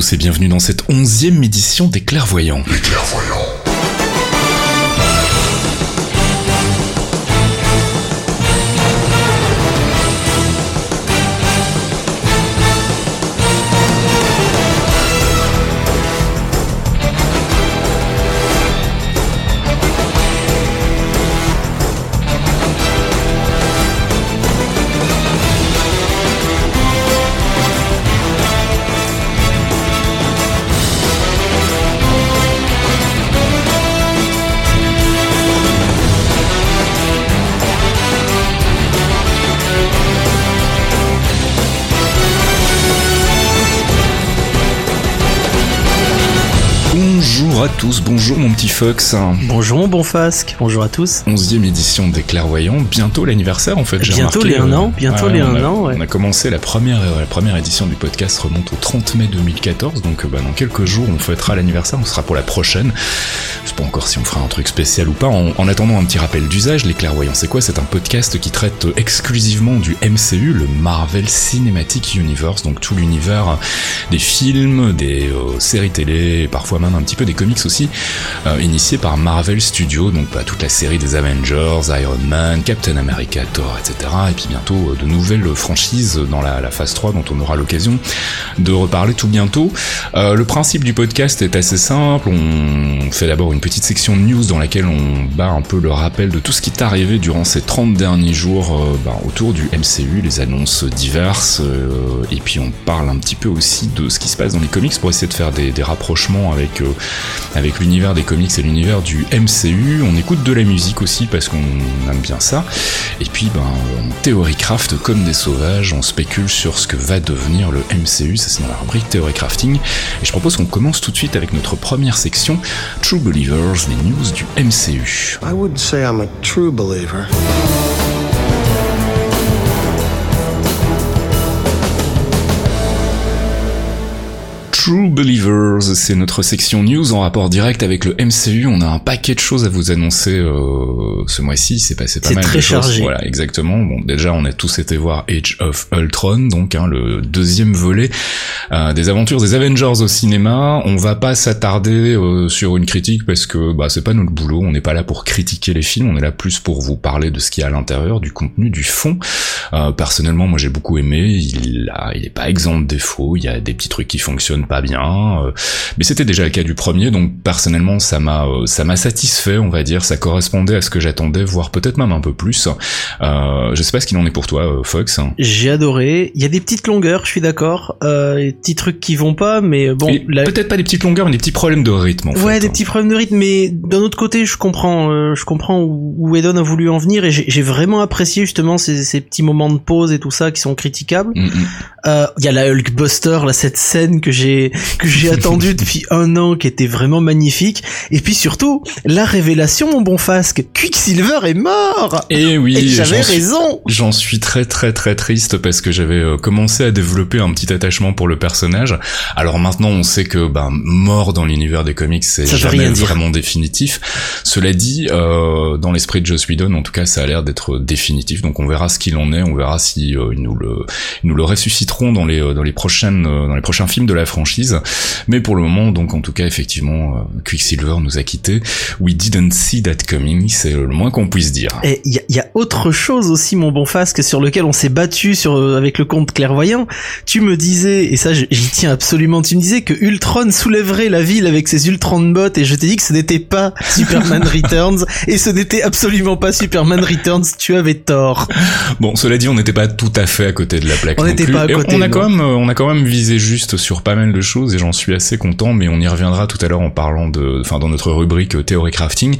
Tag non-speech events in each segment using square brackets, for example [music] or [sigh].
et bienvenue dans cette onzième édition des Clairvoyants. Les clairvoyants. Tous, bonjour mon petit Fox. Bonjour mon bon Fasque, bonjour à tous. Onzième édition des Clairvoyants, bientôt l'anniversaire en fait. Bientôt les un euh, an, bientôt les on un a- an, ouais. On a commencé la première, euh, la première édition du podcast remonte au 30 mai 2014, donc euh, bah, dans quelques jours on fêtera l'anniversaire, on sera pour la prochaine. Je sais pas encore si on fera un truc spécial ou pas. En, en attendant un petit rappel d'usage, les Clairvoyants c'est quoi? C'est un podcast qui traite euh, exclusivement du MCU, le Marvel Cinematic Universe, donc tout l'univers des films, des euh, séries télé, parfois même un petit peu des comics aussi, euh, initié par Marvel Studios, donc bah, toute la série des Avengers, Iron Man, Captain America, Thor, etc. Et puis bientôt euh, de nouvelles franchises dans la, phase 3 dont on aura l'occasion de reparler tout bientôt. Euh, le principe du podcast est assez simple, on fait d'abord une petite section de news dans laquelle on bat un peu le rappel de tout ce qui est arrivé durant ces 30 derniers jours bah, autour du MCU, les annonces diverses, et puis on parle un petit peu aussi de ce qui se passe dans les comics pour essayer de faire des, rapprochements avec, avec l'univers des comics et l'univers du MCU. On écoute de la musique aussi parce qu'on aime bien ça. Et puis, ben, on théorie craft comme des sauvages, on spécule sur ce que va devenir le MCU, ça c'est dans la rubrique théorie crafting. Et je propose qu'on commence tout de suite avec notre première section, True Believers, les news du MCU. I wouldn't say I'm a true believer. True Believers, c'est notre section news en rapport direct avec le MCU. On a un paquet de choses à vous annoncer euh, ce mois-ci. C'est passé pas C'est mal très de choses. chargé. Voilà, exactement. Bon, déjà, on a tous été voir Age of Ultron, donc hein, le deuxième volet euh, des aventures des Avengers au cinéma. On va pas s'attarder euh, sur une critique parce que bah c'est pas notre boulot. On n'est pas là pour critiquer les films. On est là plus pour vous parler de ce qu'il y a à l'intérieur, du contenu, du fond. Euh, personnellement, moi j'ai beaucoup aimé. Il a, il est pas exempt de défauts. Il y a des petits trucs qui fonctionnent pas bien, euh, mais c'était déjà le cas du premier. Donc personnellement, ça m'a, euh, ça m'a satisfait, on va dire. Ça correspondait à ce que j'attendais, voire peut-être même un peu plus. Euh, je sais pas ce qu'il en est pour toi, euh, Fox. J'ai adoré. Il y a des petites longueurs, je suis d'accord. Euh, des petits trucs qui vont pas, mais bon. La- Peut-être pas des petites longueurs, mais des petits problèmes de rythme. En Ouais, fait. des petits problèmes de rythme, mais d'un autre côté, je comprends, euh, je comprends où, où Edon a voulu en venir et j'ai vraiment apprécié justement ces, ces petits moments de pause et tout ça qui sont critiquables. Mm, mm. Euh, Il y a la Hulkbuster, là, cette scène que j'ai que j'ai [laughs] attendue depuis un an, qui était vraiment magnifique. Et puis surtout, la révélation, mon bon Fasque, Quicksilver est mort. Et oui, et j'avais raison. J'en suis très très très triste parce que j'avais euh, commencé à développer un petit attachement pour le personnage. Alors maintenant on sait que ben mort dans l'univers des comics c'est jamais vraiment définitif. Cela dit, euh, dans l'esprit de Joss Whedon en tout cas ça a l'air d'être définitif. Donc on verra ce qu'il en est, on verra si euh, ils nous le ils nous le ressusciteront dans les euh, dans les prochaines euh, dans les prochains films de la franchise. Mais pour le moment donc en tout cas effectivement euh, Quicksilver nous a quittés. We didn't see that coming, c'est le moins qu'on puisse dire. Et il y a, y a autre chose aussi, mon bon Fasque, sur lequel on s'est battu sur euh, avec le compte clairvoyant. Tu me disais, et ça j'y tiens absolument, tu me disais que Ultron soulèverait la ville avec ses Ultron bots, et je t'ai dit que ce n'était pas Superman [laughs] Returns, et ce n'était absolument pas Superman Returns, tu avais tort. Bon, cela dit, on n'était pas tout à fait à côté de la plaque. On n'était pas à Et côté, on a non. quand même, on a quand même visé juste sur pas mal de choses et j'en suis assez content. Mais on y reviendra tout à l'heure en parlant de, enfin, dans notre rubrique euh, théorie crafting.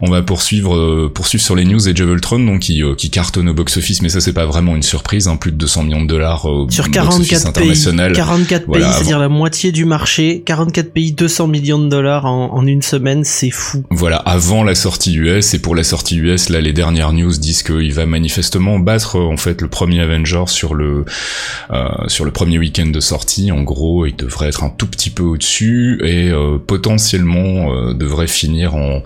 On va poursuivre, euh, poursuivre sur les news et of Ultron, donc qui, euh, qui cartonne au box office. Mais ça, c'est pas vraiment une surprise. Hein, plus de 200 millions de dollars euh, au Sur box office 44 pays, international. 44 Voilà, pays, avant- c'est-à-dire la moitié du marché, 44 pays, 200 millions de dollars en, en une semaine, c'est fou. Voilà, avant la sortie US et pour la sortie US, là les dernières news disent qu'il va manifestement battre euh, en fait le premier Avenger sur le euh, sur le premier week-end de sortie. En gros, il devrait devrait être un tout petit peu au-dessus et potentiellement devrait finir en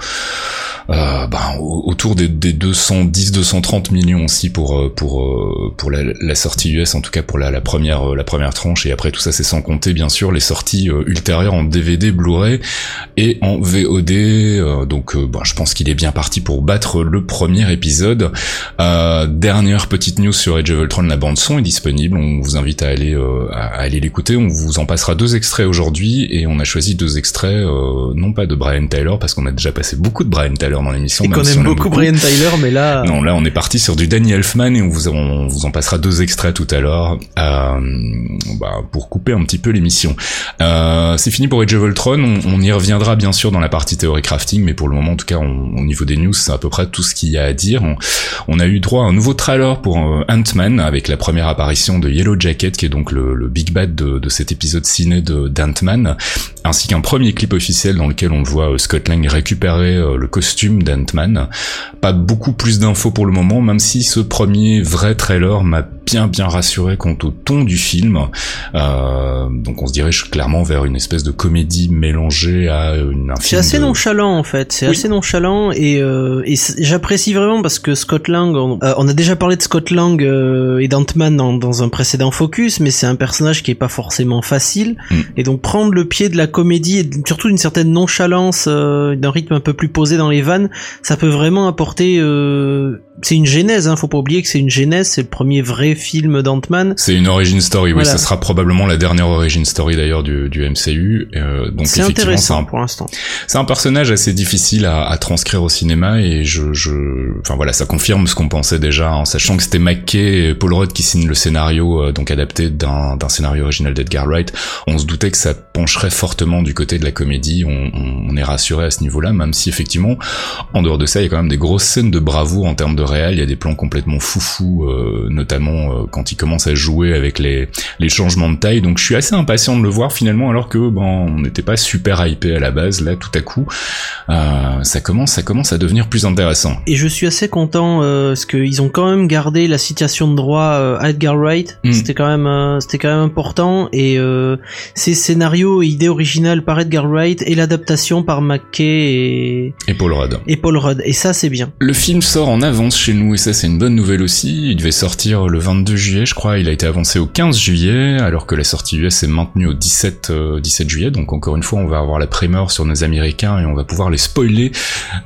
euh, ben, autour des, des 210-230 millions aussi pour euh, pour euh, pour la, sortie US en tout cas pour la, la première la première tranche. Et après tout ça c'est sans compter bien sûr les sorties ultérieures en DVD, Blu-ray et en VOD donc ben, je pense qu'il est bien parti pour battre le premier épisode. dernière petite news sur Age of Ultron, la bande son est disponible, on vous invite à aller à, aller l'écouter, on vous en passera deux extraits aujourd'hui et on a choisi deux extraits non pas de Brian Tyler parce qu'on a déjà passé beaucoup de Brian Tyler dans l'émission. Et qu'on aime beaucoup, Brian Tyler, mais là. Non, là on est parti sur du Danny Elfman et on vous, on vous en passera deux extraits tout à l'heure euh, bah, pour couper un petit peu l'émission. Euh, c'est fini pour Age of Ultron. On, on, y reviendra bien sûr dans la partie théorie crafting, mais pour le moment en tout cas au niveau des news c'est à peu près tout ce qu'il y a à dire. On, a eu droit à un nouveau trailer pour euh, Ant-Man avec la première apparition de Yellow Jacket qui est donc le, le big bad de, de, cet épisode ciné de d'Ant-Man, ainsi qu'un premier clip officiel dans lequel on voit euh, Scott Lang récupérer euh, le costume d'Ant-Man. Pas beaucoup plus d'infos pour le moment, même si ce premier vrai trailer m'a bien bien rassuré quant au ton du film. Euh, donc on se dirige clairement vers une espèce de comédie mélangée à une. C'est assez nonchalant en fait. C'est assez nonchalant et, euh, et j'apprécie vraiment parce que Scott Lang, on, euh, a déjà parlé de Scott Lang euh, et d'Ant-Man dans, dans, un précédent focus, mais c'est un personnage qui est pas forcément facile. Mm. Et donc prendre le pied de la comédie et surtout d'une certaine nonchalance, euh, d'un rythme un peu plus posé dans les vannes, ça peut vraiment apporter c'est une genèse, hein, faut pas oublier que c'est une genèse, c'est le premier vrai film d'Ant-Man. C'est une origin story, oui, ça sera probablement la dernière origin story d'ailleurs du, du MCU. Euh, donc c'est intéressant pour l'instant. C'est un personnage assez difficile à, à, transcrire au cinéma et je, je, enfin voilà, ça confirme ce qu'on pensait déjà en sachant que c'était McKay et Paul Rudd qui signent le scénario euh, donc adapté d'un, d'un scénario original d'Edgar Wright. On se doutait que ça pencherait fortement du côté de la comédie. On, on, on est rassuré à ce niveau-là, même si effectivement, en dehors de ça, il y a quand même des grosses scènes de bravoure en termes de réel. Il y a des plans complètement foufou, euh, notamment euh, quand il commence à jouer avec les, les changements de taille. Donc je suis assez impatient de le voir finalement, alors que bon, on n'était pas super hypé à la base. Là, tout à coup, euh, ça commence, ça commence à devenir plus intéressant. Et je suis assez content parce qu'ils ont quand même gardé la citation de droit à Edgar Wright. Mm. C'était quand même, c'était quand même important. Et ces scénarios et idées originales par Edgar Wright et l'adaptation par McKay et, et Paul Rudd. Et Paul Rudd. Et ça, c'est bien. Le film sort en avance chez nous et ça c'est une bonne nouvelle aussi. Il devait sortir le 22 juillet, je crois. Il a été avancé au 15 juillet, alors que la sortie US est maintenue au 17 17 euh, juillet. Donc encore une fois, on va avoir la primeur sur nos Américains et on va pouvoir les spoiler.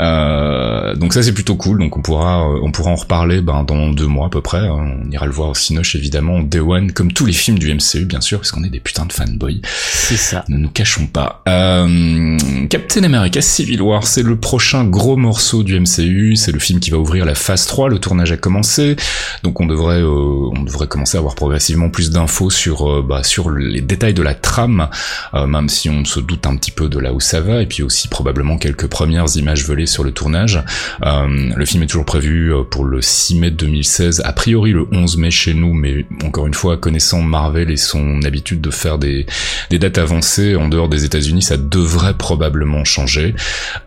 Euh, donc ça c'est plutôt cool. Donc on pourra euh, on pourra en reparler ben, dans deux mois à peu près. On ira le voir au Cinoche évidemment, Day One, comme tous les films du MCU bien sûr, parce qu'on est des putains de fanboys. C'est ça. Ne nous cachons pas. Euh, Captain America Civil War, c'est le prochain gros morceau du MCU. C'est le film qui va ouvrir la phase 3. Le tournage a commencé, donc on devrait euh, on devrait commencer à avoir progressivement plus d'infos sur euh, bah, sur les détails de la trame, euh, même si on se doute un petit peu de là où ça va, et puis aussi probablement quelques premières images volées sur le tournage. le film est toujours prévu pour le 6 mai 2016, a priori le 11 mai chez nous, mais encore une fois connaissant Marvel et son habitude de faire des des dates avancées en dehors des États-Unis, ça devrait probablement changer.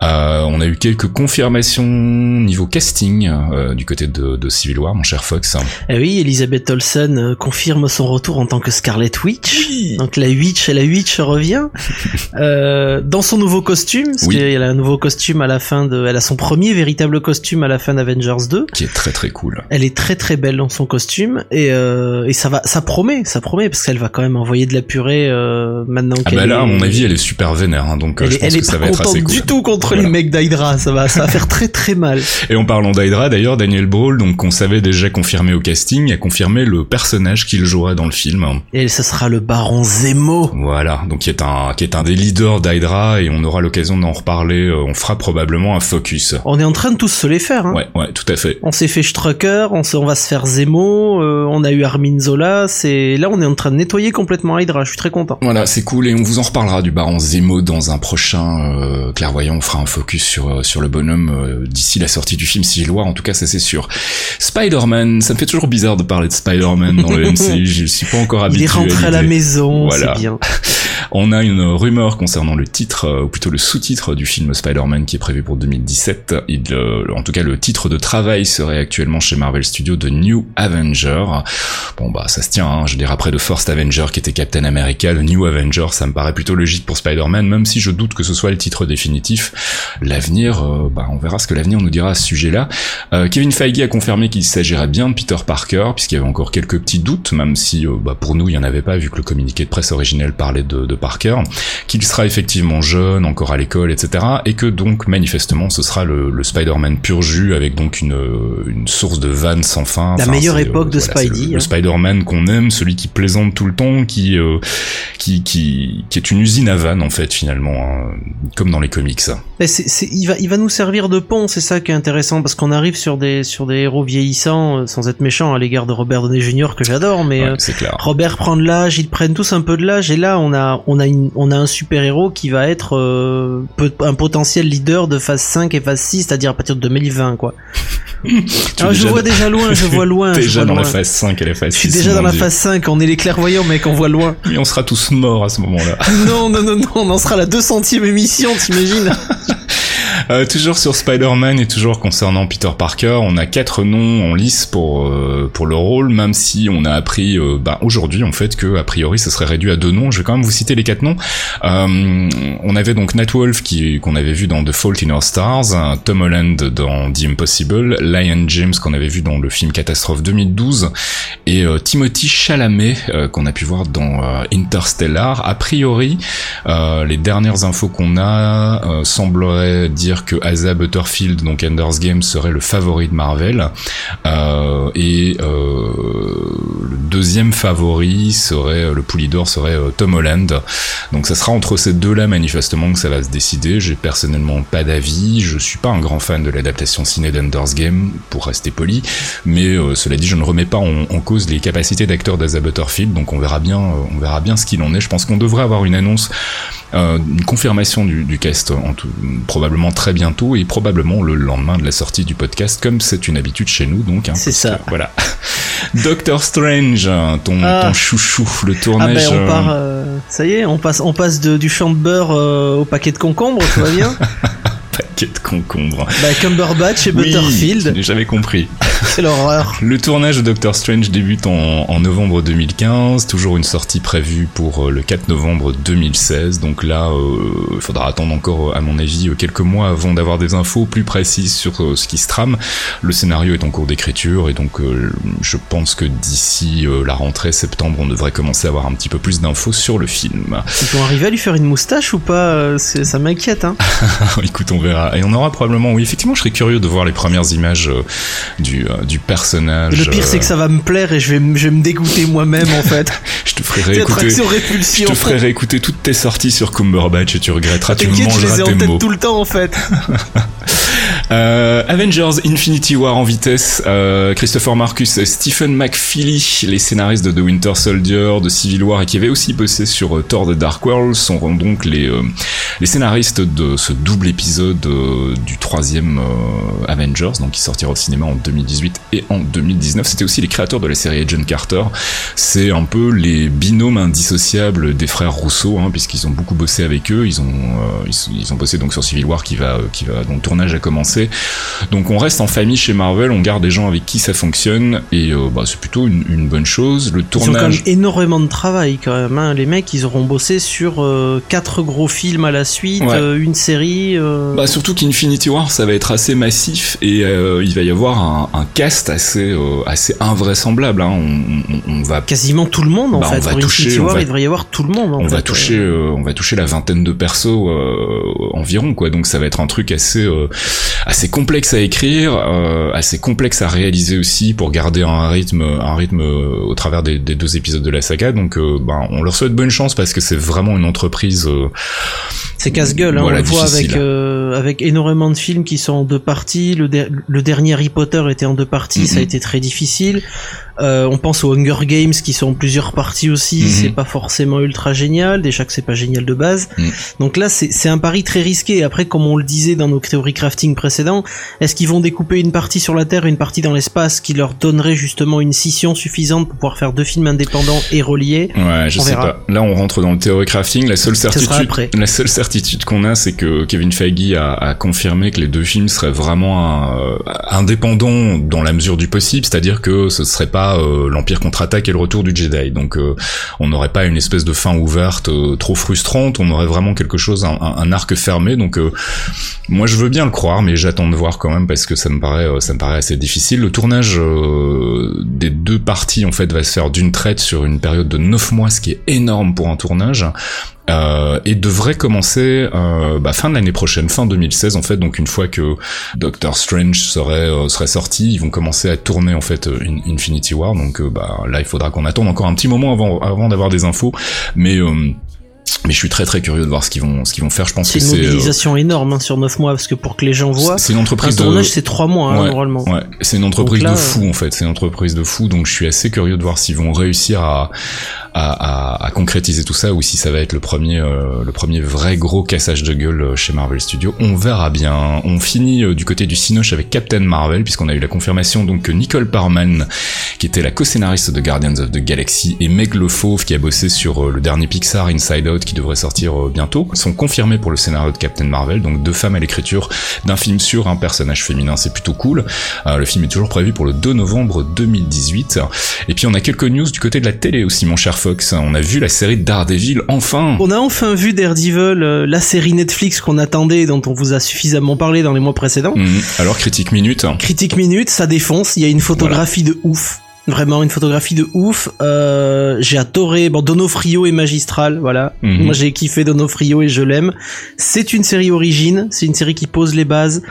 on a eu quelques confirmations niveau casting du côté de, de, Civil War, mon cher Fox. Eh oui, Elisabeth Olsen euh, confirme son retour en tant que Scarlet Witch. Donc la Witch, la Witch revient [laughs] euh, dans son nouveau costume. Parce oui. qu'elle a un nouveau costume à la fin de, elle a son premier véritable costume à la fin d'Avengers 2. Qui est très très cool. Elle est très très belle dans son costume et, euh, et ça va, ça promet, ça promet parce qu'elle va quand même envoyer de la purée euh, maintenant. Ah bah là, à mon avis, elle est super vénère, hein, donc elle je pense que ça va être assez cool. du tout contre les mecs d'Hydra, ça va, ça va faire très très mal. Et en parlant d'Hydra, d'ailleurs, Daniel Brawl, donc qu'on savait déjà confirmé au casting, a confirmé le personnage qu'il jouera dans le film. Et ce sera le Baron Zemo. Voilà, donc qui est un qui est un des leaders d'Hydra et on aura l'occasion d'en reparler. Euh, on fera probablement un focus. On est en train de tous se les faire. Hein. Ouais, ouais, tout à fait. On s'est fait Strucker, on, on va se faire Zemo, euh, on a eu Armin Zola. C'est là on est en train de nettoyer complètement Hydra. Je suis très content. Voilà, c'est cool et on vous en reparlera du Baron Zemo dans un prochain euh, clairvoyant. On fera un focus sur sur le bonhomme d'ici la sortie du film Civil War. En tout cas, ça c'est sûr. Spider-Man, ça me fait toujours bizarre de parler de Spider-Man dans le [laughs] MCU, je suis pas encore habitué. Il est rentré à, la maison, c'est bien. [laughs] On a une rumeur concernant le titre, euh, ou plutôt le sous-titre du film Spider-Man qui est prévu pour 2017. Il, euh, en tout cas, le titre de travail serait actuellement chez Marvel Studios de New Avenger. Bon bah ça se tient, hein, je veux dire après The First Avenger qui était Captain America, le New Avenger, ça me paraît plutôt logique pour Spider-Man, même si je doute que ce soit le titre définitif. L'avenir, euh, bah on verra ce que l'avenir nous dira à ce sujet-là. Kevin Feige a confirmé qu'il s'agirait bien de Peter Parker, puisqu'il y avait encore quelques petits doutes, même si bah, pour nous il y en avait pas vu que le communiqué de presse originel parlait de, de Parker, qu'il sera effectivement jeune, encore à l'école, etc. Et que donc manifestement ce sera le, le Spider-Man pur jus avec donc une, une source de vannes sans fin. La Enfin, meilleure c'est, époque de voilà, Spidey, Le, le hein. Spider-Man qu'on aime, celui qui plaisante tout le temps, qui, euh, qui, qui, qui est une usine à vannes en fait finalement, hein, comme dans les comics. Mais il va, il va nous servir de pont, c'est ça qui est intéressant, parce qu'on arrive sur des, sur des héros vieillissants, euh, sans être méchant à l'égard de Robert Downey Jr. que j'adore, mais Ouais, euh, clair. Robert prend de l'âge, ils prennent tous un peu de l'âge, et là on a, on a une, on a un super héros qui va être euh, un potentiel leader de phase 5 et phase 6, c'est-à-dire à partir de 2020 quoi. Alors, je déjà vois déjà loin, je vois loin. [laughs] je Déjà vois dans la phase 5 et la phase Je suis 6, déjà dans la Dieu. phase 5, on est les clairvoyants mec, on voit loin. Et on sera tous morts à ce moment-là. non, non, non, non, on en sera à la 200ème émission, t'imagines? [laughs] Euh, toujours sur Spider-Man et toujours concernant Peter Parker, on a quatre noms en lice pour euh, pour le rôle, même si on a appris euh, bah, aujourd'hui en fait que a priori ce serait réduit à deux noms. Je vais quand même vous citer les quatre noms. Euh, on avait donc Nat Wolf qui qu'on avait vu dans The Fault in Our Stars, Tom Holland dans The Impossible, Lion James qu'on avait vu dans le film Catastrophe 2012 et euh, Timothy Chalamet qu'on a pu voir dans Interstellar. A priori, les dernières infos qu'on a sembleraient dire que Asa Butterfield, donc Ender's Game, serait le favori de Marvel. Euh, et euh, le deuxième favori serait, le poulie d'or serait euh, Tom Holland. Donc ça sera entre ces deux-là manifestement que ça va se décider. J'ai personnellement pas d'avis. Je suis pas un grand fan de l'adaptation ciné d'Ender's Game, pour rester poli. Mais euh, cela dit, je ne remets pas en, cause les capacités d'acteur d'Asa Butterfield. Donc on verra bien, euh, on verra bien ce qu'il en est. Je pense qu'on devrait avoir une annonce euh, une confirmation du, cast probablement très bientôt et probablement le lendemain de la sortie du podcast comme c'est une habitude chez nous donc hein, C'est ça. que, voilà [laughs] Doctor Strange hein, ton, Ah. ton chouchou le Ah tournage ben on euh, part, euh, ça y est, on passe, on passe de, du champ de beurre euh, au paquet de concombres, tout va bien [laughs] paquet de concombres Bah Cumberbatch et Oui, Butterfield, j'avais compris quelle horreur [laughs] Le tournage de Doctor Strange débute en, en novembre 2015, toujours une sortie prévue pour euh, le 4 novembre 2016. Donc là, euh, il faudra attendre encore, à mon avis, euh, quelques mois avant d'avoir des infos plus précises sur euh, ce qui se trame. Le scénario est en cours d'écriture et donc euh, je pense que d'ici la rentrée septembre, on devrait commencer à avoir un petit peu plus d'infos sur le film. Ils vont arriver à lui faire une moustache ou pas? C'est- Ça m'inquiète, hein. [laughs] Écoute, on verra. Et on aura probablement, oui, effectivement, je serais curieux de voir les premières images euh, du, euh, du personnage. Et le pire, c'est que ça va me plaire et je vais, m- je vais me dégoûter moi-même, en fait. [laughs] Je te ferai réécouter. Je te ferai réécouter toutes tes sorties sur Cumberbatch et tu regretteras, tu T'inquiète, je les mangeras ai tes en tête mots. tout le temps, en fait. [laughs] Euh, Avengers Infinity War en vitesse, euh, Christopher Marcus et Stephen McFeely, les scénaristes de The Winter Soldier, de Civil War et qui avaient aussi bossé sur euh, Thor The Dark World, seront donc les, les scénaristes de ce double épisode euh, du troisième euh, Avengers, donc qui sortira au cinéma en 2018 et en 2019. C'était aussi les créateurs de la série Agent Carter. C'est un peu les binômes indissociables des frères Rousseau, hein, puisqu'ils ont beaucoup bossé avec eux. Ils ont, euh, ils, ils ont bossé donc sur Civil War qui va, qui va, dont le tournage a commencé. Donc on reste en famille chez Marvel, on garde des gens avec qui ça fonctionne et euh, bah, c'est plutôt une, une bonne chose. Le Ils ont quand même tournage. énormément de travail, quand même. Hein. Les mecs, ils auront bossé sur euh, quatre gros films à la suite, Ouais. euh, une série. euh, Bah surtout qu'Infinity War ça va être assez massif et euh, il va y avoir un, un cast assez euh, assez invraisemblable. Hein. On, on- on va quasiment tout le monde, en Bah, fait. on va Pour toucher, Infinity on War, va- il devrait y avoir tout le monde, en on va toucher euh, on va toucher la vingtaine de persos euh, environ quoi donc ça va être un truc assez euh, assez complexe à écrire euh, assez complexe à réaliser aussi pour garder un rythme un rythme euh, au travers des, des deux épisodes de la saga donc euh, ben on leur souhaite bonne chance parce que c'est vraiment une entreprise euh, C'est casse-gueule, hein, Voilà, on le voit avec euh, avec énormément de films qui sont en deux parties. Le, der- le dernier Harry Potter était en deux parties, ça a Mhm. été très difficile. Euh, on pense aux Hunger Games qui sont en plusieurs parties aussi. Mhm. C'est pas forcément ultra génial. Déjà que c'est pas génial de base. Mhm. Donc là, c'est un pari très risqué. Après, comme on le disait dans nos théories crafting précédents, est-ce qu'ils vont découper une partie sur la Terre et une partie dans l'espace qui leur donnerait justement une scission suffisante pour pouvoir faire deux films indépendants et reliés? Ouais, je On sais verra. pas. Là, on rentre dans le theory crafting. La seule certitude, après. [laughs] la seule certitude qu'on a, c'est que Kevin Feige a, a confirmé que les deux films seraient vraiment euh, indépendants dans la mesure du possible, c'est-à-dire que ce serait pas euh, l'Empire contre-attaque et le retour du Jedi. Donc, euh, on n'aurait pas une espèce de fin ouverte euh, trop frustrante. On aurait vraiment quelque chose, un, un- un arc fermé. Donc, euh, moi, je veux bien le croire, mais j'attends de voir quand même parce que ça me paraît, euh, ça me paraît assez difficile. Le tournage des deux parties en fait va se faire d'une traite sur une période de 9 mois, ce qui est énorme pour un tournage. Euh, et devrait commencer euh, bah, fin de l'année prochaine, fin 2016 en fait. Donc une fois que Doctor Strange serait euh, serait sorti, ils vont commencer à tourner en fait euh, In- Infinity War. Donc euh, bah là, il faudra qu'on attende encore un petit moment avant avant d'avoir des infos. Mais mais je suis très très curieux de voir ce qu'ils vont ce qu'ils vont faire. Je pense C'est que une c'est euh, mobilisation énorme hein, sur 9 mois parce que pour que les gens voient, c'est une un entreprise de tournage c'est 3 mois hein, Ouais, normalement. Ouais, c'est une entreprise là, de fou en fait. C'est une entreprise de fou, donc je suis assez curieux de voir s'ils vont réussir à, à, à, à concrétiser tout ça ou si ça va être le premier euh, le premier vrai gros cassage de gueule euh, chez Marvel Studios. On verra bien. On finit euh, du côté du Cinoche avec Captain Marvel puisqu'on a eu la confirmation donc que Nicole Parman, qui était la co-scénariste de Guardians of the Galaxy, et Meg Le Fauve qui a bossé sur euh, le dernier Pixar Inside Out qui devrait sortir euh, bientôt, sont confirmés pour le scénario de Captain Marvel. Donc deux femmes à l'écriture d'un film sur un personnage féminin, c'est plutôt cool. Euh, le film est toujours prévu pour le 2 novembre 2018. Et puis on a quelques news du côté de la télé aussi, mon cher Fox. On a vu la série Daredevil, enfin On a enfin vu Daredevil, euh, la série Netflix qu'on attendait, et dont on vous a suffisamment parlé dans les mois précédents. Mhm. Alors, critique minute. Critique minute, ça défonce. Il y a une photographie de ouf. Vraiment une photographie de ouf. Euh, j'ai adoré. Bon, Donofrio est magistral, voilà. Mhm. Moi, j'ai kiffé Donofrio et je l'aime. C'est une série origine. C'est une série qui pose les bases.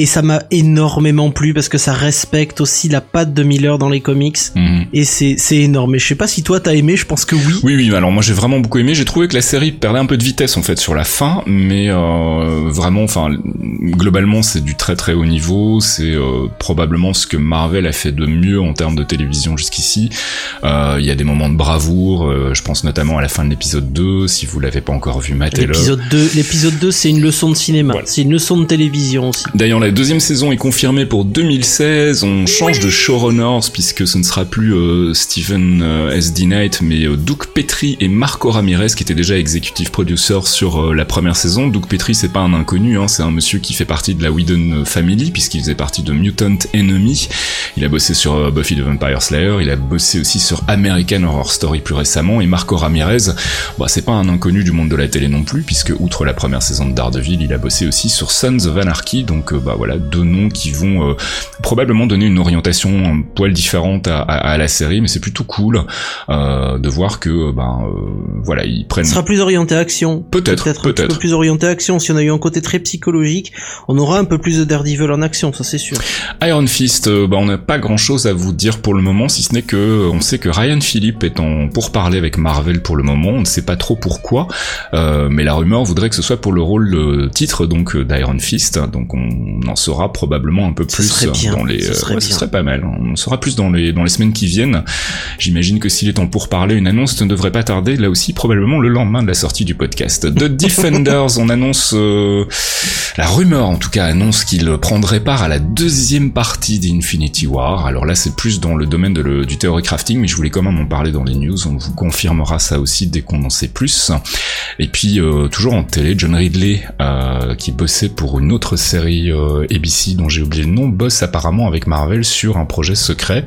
Et ça m'a énormément plu parce que ça respecte aussi la patte de Miller dans les comics. Mhm. Et c'est c'est énorme. Et je sais pas si toi t'as aimé. Je pense que oui. Oui, oui, alors moi j'ai vraiment beaucoup aimé. J'ai trouvé que la série perdait un peu de vitesse en fait sur la fin, mais euh, vraiment, enfin, globalement c'est du très très haut niveau. C'est euh, probablement ce que Marvel a fait de mieux en termes de télévision jusqu'ici. Euh, Il y a des moments de bravoure. euh, je pense notamment à la fin de l'épisode 2. Si vous l'avez pas encore vu, matez-le. L'épisode 2, l'épisode 2, c'est une leçon de cinéma. Voilà. C'est une leçon de télévision aussi. D'ailleurs, la deuxième saison est confirmée pour 2016. On change de showrunners puisque ce ne sera plus euh, Stephen euh, S. D. Knight, mais euh, Doug Petrie et Marco Ramirez qui étaient déjà executive producers sur euh, la première saison. Doug Petrie, c'est pas un inconnu, hein, c'est un monsieur qui fait partie de la Whedon Family puisqu'il faisait partie de Mutant Enemy. Il a bossé sur euh, Buffy the Vampire Slayer, il a bossé aussi sur American Horror Story plus récemment. Et Marco Ramirez, bah, c'est pas un inconnu du monde de la télé non plus puisque outre la première saison de Daredevil, il a bossé aussi sur Sons of Anarchy. Donc euh, bah voilà deux noms qui vont euh, probablement donner une orientation un poil différente à, à- à la série, mais c'est plutôt cool euh, de voir que euh, ben euh, voilà ils prennent. Ce sera plus orienté action. Peut-être, un petit peut-être. peu plus orienté action. Si on a eu un côté très psychologique, on aura un peu plus de Daredevil en action, ça c'est sûr. Iron Fist, bah, on n'a pas grand chose à vous dire pour le moment, si ce n'est que on sait que Ryan Philippe est en pourparlers avec Marvel pour le moment, on ne sait pas trop pourquoi, euh, mais la rumeur voudrait que ce soit pour le rôle de titre donc d'Iron Fist, donc on en saura probablement un peu plus bien, dans les, ce euh, serait ouais, ce bien. serait pas mal, on en saura plus dans les dans les semaines qui viennent. J'imagine que s'il est en pourparlers, une annonce ne devrait pas tarder, là aussi probablement le lendemain de la sortie du podcast. The [laughs] Defenders, on annonce euh, la rumeur en tout cas annonce qu'il prendrait part à la deuxième partie d'Infinity War. Alors là c'est plus dans le domaine de le- du theory crafting, mais je voulais quand même en parler dans les news. On vous confirmera ça aussi dès qu'on en sait plus. Et puis euh, toujours en télé, John Ridley euh, qui bossait pour une autre série euh, ABC dont j'ai oublié le nom, bosse apparemment avec Marvel sur un projet secret.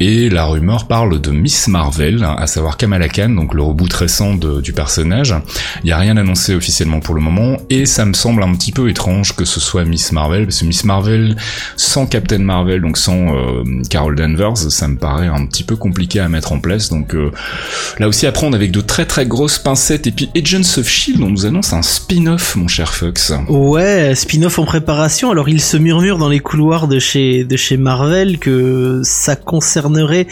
Et la rumeur parle de Miss Marvel, à savoir Kamala Khan, donc le reboot récent du personnage. Il n'y a rien annoncé officiellement pour le moment, et ça me semble un petit peu étrange que ce soit Miss Marvel, parce que Miss Marvel sans Captain Marvel, donc sans euh, Carol Danvers, ça me paraît un petit peu compliqué à mettre en place. Donc euh, là aussi à prendre avec de très très grosses pincettes. Et puis Agents of Shield, on nous annonce un spin-off, mon cher Fox. Ouais, spin-off en préparation Alors il se murmure dans les couloirs de chez de chez Marvel que ça concernerait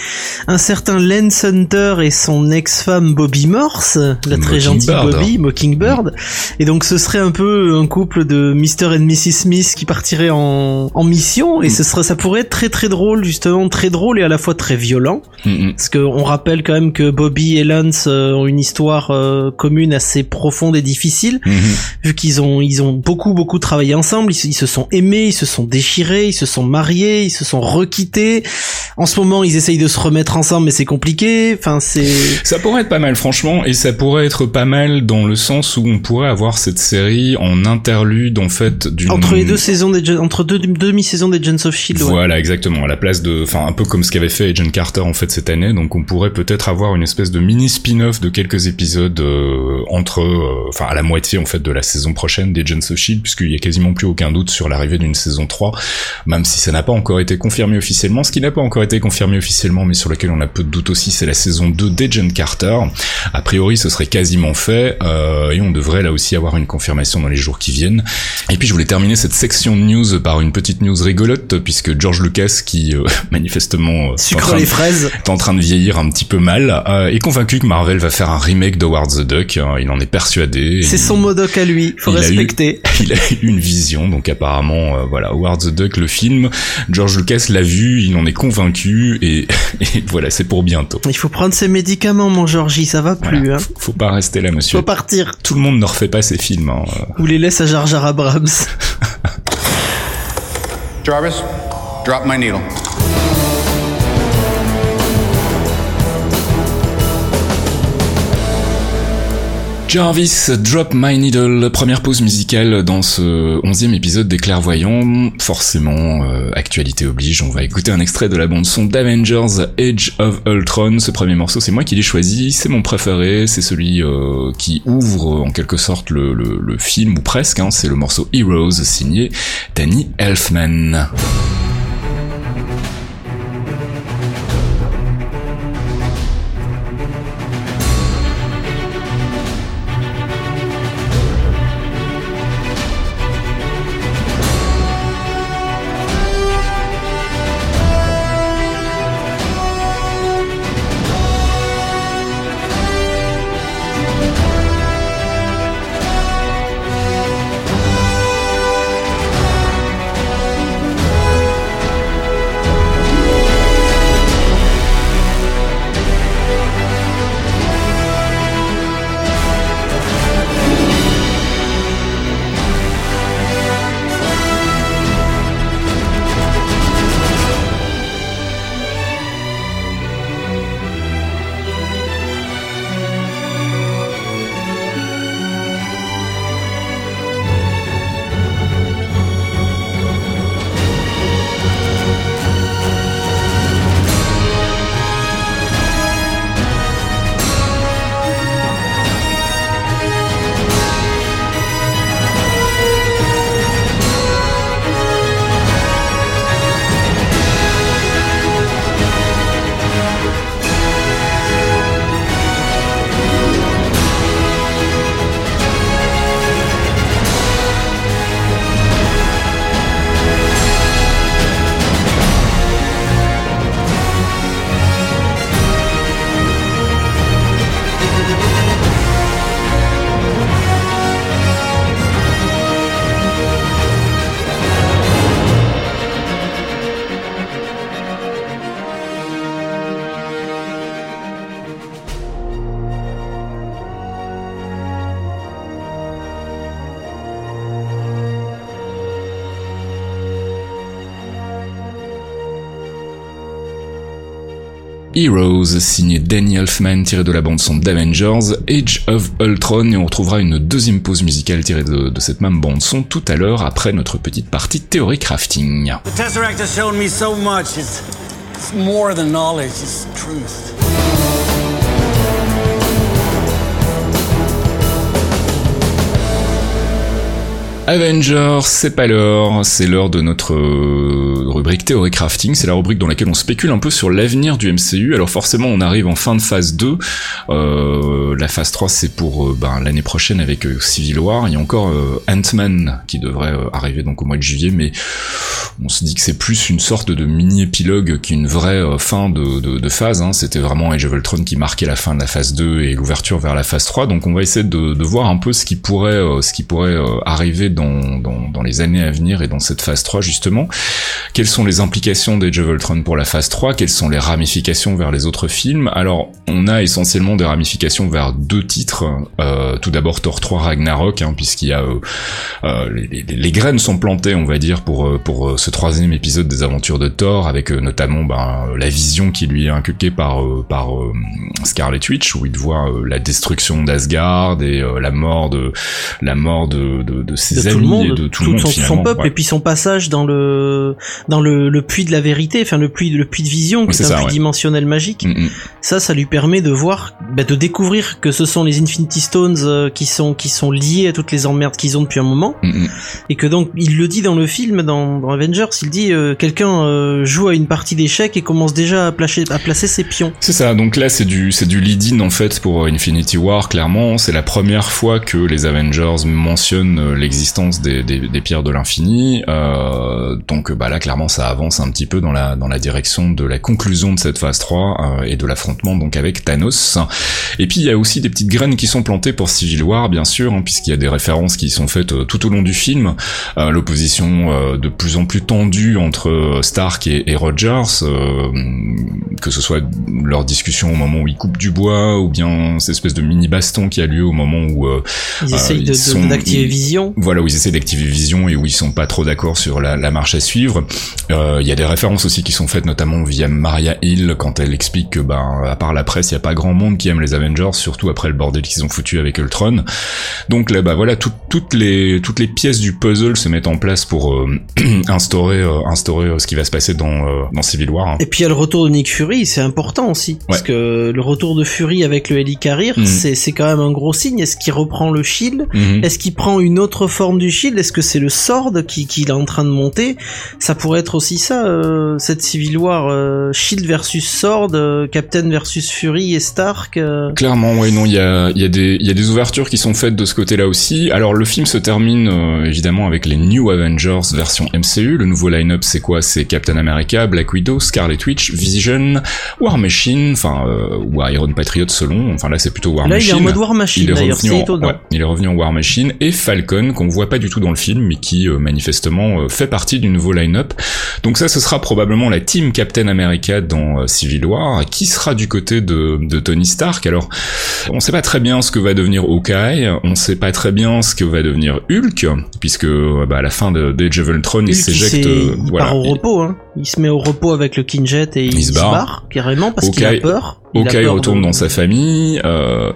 un certain Lance Hunter et son ex-femme Bobby Morse, la très gentille. Bobby Mockingbird. Et donc ce serait un peu un couple de Mr et Mrs Smith qui partirait en, en mission et ce serait ça pourrait être très très drôle justement très drôle et à la fois très violent Mm, mm. parce qu'on rappelle quand même que Bobby et Lance euh, ont une histoire euh, commune assez profonde et difficile Mhm. vu qu'ils ont ils ont beaucoup beaucoup travaillé ensemble, ils, se- ils se sont aimés, ils se sont déchirés, ils se sont mariés, ils se sont requittés. En ce moment, ils essayent de se remettre ensemble, mais c'est compliqué. Enfin, c'est Ça pourrait être pas mal, franchement, et ça pourrait être pas mal dans le sens où on pourrait avoir cette série en interlude, en fait, d'une... entre les deux saisons des entre deux demi-saisons des Agents of Shield. ouais. Voilà, exactement. À la place de, enfin, un peu comme ce qu'avait fait Agent Carter en fait cette année. Donc, on pourrait peut-être avoir une espèce de mini spin-off de quelques épisodes euh, entre, euh, enfin, à la moitié en fait de la saison prochaine des Agents of Shield, puisqu'il y a quasiment plus aucun doute sur l'arrivée d'une saison 3, même si ça n'a pas encore été confirmé officiellement. Ce qui n'a pas encore été confirmé officiellement, mais sur lequel on a peu de doute aussi, c'est la saison 2 d'Agent Carter. A priori, ce serait quasiment fait, euh, et on devrait là aussi avoir une confirmation dans les jours qui viennent. Et puis je voulais terminer cette section de news par une petite news rigolote, puisque George Lucas, qui euh, [laughs] manifestement euh, Sucre train les fraises. est en train de vieillir un petit peu mal, euh, est convaincu que Marvel va faire un remake d'Howard the Duck. hein, il en est persuadé. C'est son Modoc à lui. Faut il a eu- respecter. [laughs] il a eu une vision, donc apparemment, euh, voilà, Howard the Duck, le film, George Lucas l'a vu, il en est convaincu, et, [laughs] et voilà, c'est pour bientôt. Il faut prendre ses médicaments, mon Georgie. Ça va plus. Voilà. Hein. Faut- Faut pas rester là, monsieur. Faut partir. Tout le monde ne refait pas ses films. hein. Ou les laisse à Jar Jar Abrams. Jarvis, drop my needle. Jarvis, Drop My Needle, première pause musicale dans ce onzième épisode des Clairvoyants. Forcément, euh, actualité oblige, on va écouter un extrait de la bande son d'Avengers Age of Ultron. Ce premier morceau, c'est moi qui l'ai choisi, c'est mon préféré, c'est celui euh, qui ouvre euh, en quelque sorte le film, ou presque, hein, c'est le morceau Heroes signé Danny Elfman. Heroes, signé Danny Elfman, tiré de la bande son d'Avengers, Age of Ultron, et on retrouvera une deuxième pause musicale tirée de, cette même bande son tout à l'heure après notre petite partie théorie crafting. Avengers, c'est pas l'heure, c'est l'heure de notre euh, rubrique théorie crafting, c'est la rubrique dans laquelle on spécule un peu sur l'avenir du MCU. Alors forcément, on arrive en fin de phase 2. Euh, la phase 3, c'est pour euh, ben, l'année prochaine avec euh, Civil War. Il y a encore Ant-Man qui devrait arriver donc au mois de juillet, mais on se dit que c'est plus une sorte de mini-épilogue qu'une vraie fin de phase. Hein. C'était vraiment Age of Ultron qui marquait la fin de la phase 2 et l'ouverture vers la phase 3. Donc on va essayer de, de voir un peu ce qui pourrait, ce qui pourrait arriver dans, dans, dans, les années à venir et dans cette phase 3 justement. Quelles sont les implications d'Age of Ultron pour la phase 3 Quelles sont les ramifications vers les autres films? Alors, on a essentiellement des ramifications vers deux titres. Euh, tout d'abord Thor 3 Ragnarok, hein, puisqu'il y a euh, euh, les, les, les, graines sont plantées, on va dire, pour euh, pour euh, ce troisième épisode des aventures de Thor, avec notamment ben, la vision qui lui est inculquée par par Scarlet Witch, où il voit la destruction d'Asgard et la mort de la mort de, de, de ses de tout le monde, de tout, le monde son, peuple ouais. et puis son passage dans le dans le, le puits de la vérité, enfin le puits le puits de vision, qui est, un ça, puits ouais. dimensionnel magique. Mm, mm. Ça, ça lui permet de voir, bah, de découvrir que ce sont les Infinity Stones euh, qui sont qui sont liés à toutes les emmerdes qu'ils ont depuis un moment, Mm, et que donc il le dit dans le film, dans, dans Avengers, il dit euh, quelqu'un euh, joue à une partie d'échecs et commence déjà à placer à placer ses pions. C'est ça, donc là c'est du c'est du lead-in en fait pour Infinity War, clairement. C'est la première fois que les Avengers mentionnent euh, l'existence des, des, des pierres de l'infini. Euh, donc bah là clairement ça avance un petit peu dans la dans la direction de la conclusion de cette phase 3 euh, et de l'affrontement donc avec Thanos. Et puis il y a aussi des petites graines qui sont plantées pour Civil War bien sûr, hein, puisqu'il y a des références qui sont faites euh, tout au long du film. Euh, L'opposition euh, de plus en plus tendue entre Stark et, et Rogers, euh, que ce soit leur discussion au moment où ils coupent du bois ou bien cette espèce de mini baston qui a lieu au moment où Ils essayent de- d'activer Vision. voilà où ils essaient d'activer Vision et où ils sont pas trop d'accord sur la, la marche à suivre. Euh, Il y a des références aussi qui sont faites notamment via Maria Hill quand elle explique que ben à part la presse il y a pas grand monde qui aime les Avengers surtout après le bordel qu'ils ont foutu avec Ultron. Donc là bah voilà tout- toutes les toutes les pièces du puzzle se mettent en place pour euh, [clears throat] instaurer euh, instaurer ce qui va se passer dans dans Civil War. hein. Et puis il y a le retour de Nick Fury, c'est important aussi. Parce que le retour de Fury avec le Helicarrier, Mhm. c'est c'est quand même un gros signe. Est-ce qu'il reprend le shield Mhm. Est-ce qu'il prend une autre forme du shield Est-ce que c'est le sword qui qu'il est en train de monter? Ça pourrait être aussi ça, euh, cette Civil War, euh, shield versus sword, euh, Captain versus Fury et Stark. Clairement, ouais, non, il y a, il y a des, il y a des ouvertures qui sont faites de ce côté-là aussi. Alors, le film se termine évidemment avec les New Avengers version MCU. Le nouveau line-up, c'est quoi? C'est Captain America, Black Widow, Scarlet Witch, Vision, War Machine, enfin ou Iron Patriot selon. Enfin là, c'est plutôt War Là, il est Machine. en mode War Machine Il est revenu en, ouais, il est revenu en War Machine et Falcon qu'on voit pas du tout dans le film mais qui euh, manifestement euh, fait partie du nouveau line-up. Donc ça ce sera probablement la team Captain America dans euh, Civil War qui sera du côté de, de Tony Stark. Alors on sait pas très bien ce que va devenir Hawkeye, on sait pas très bien ce que va devenir Hulk puisque bah, à la fin de d'Age of Ultron il Hulk, s'éjecte il voilà, part au il- repos, hein. Il se met au repos avec le Kinjet et il, se se barre. barre, carrément parce qu'il a peur. Il Hawkeye retourne de- dans sa famille, euh,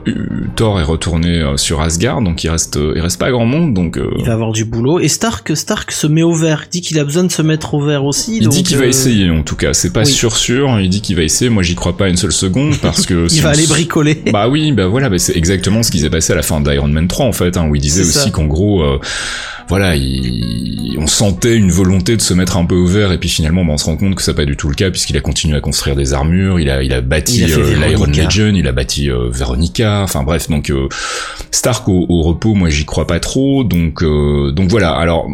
Thor est retourné euh, sur Asgard, donc il reste, euh, il reste pas grand monde, donc euh, Il va avoir du boulot. Et Stark, Stark se met au vert. Il dit qu'il a besoin de se mettre au vert aussi. il donc, dit qu'il va euh, essayer en tout cas, c'est pas oui. sûr sûr, il dit qu'il va essayer, moi j'y crois pas une seule seconde parce que [laughs] Il si va aller s- bricoler. [laughs] Bah oui, bah voilà, bah c'est exactement ce qui s'est passé à la fin d'Iron Man 3 en fait, hein, où il disait aussi qu'en gros, euh, voilà, il- on sentait une volonté de se mettre un peu au vert et puis finalement, bah, on se rend compte que c'est pas du tout le cas puisqu'il a continué à construire des armures, il a, il a bâti euh, l'Iron. Legion, il a bâti euh, Veronica, enfin bref, donc euh, Stark au, au repos, moi j'y crois pas trop, donc euh, donc voilà. Alors,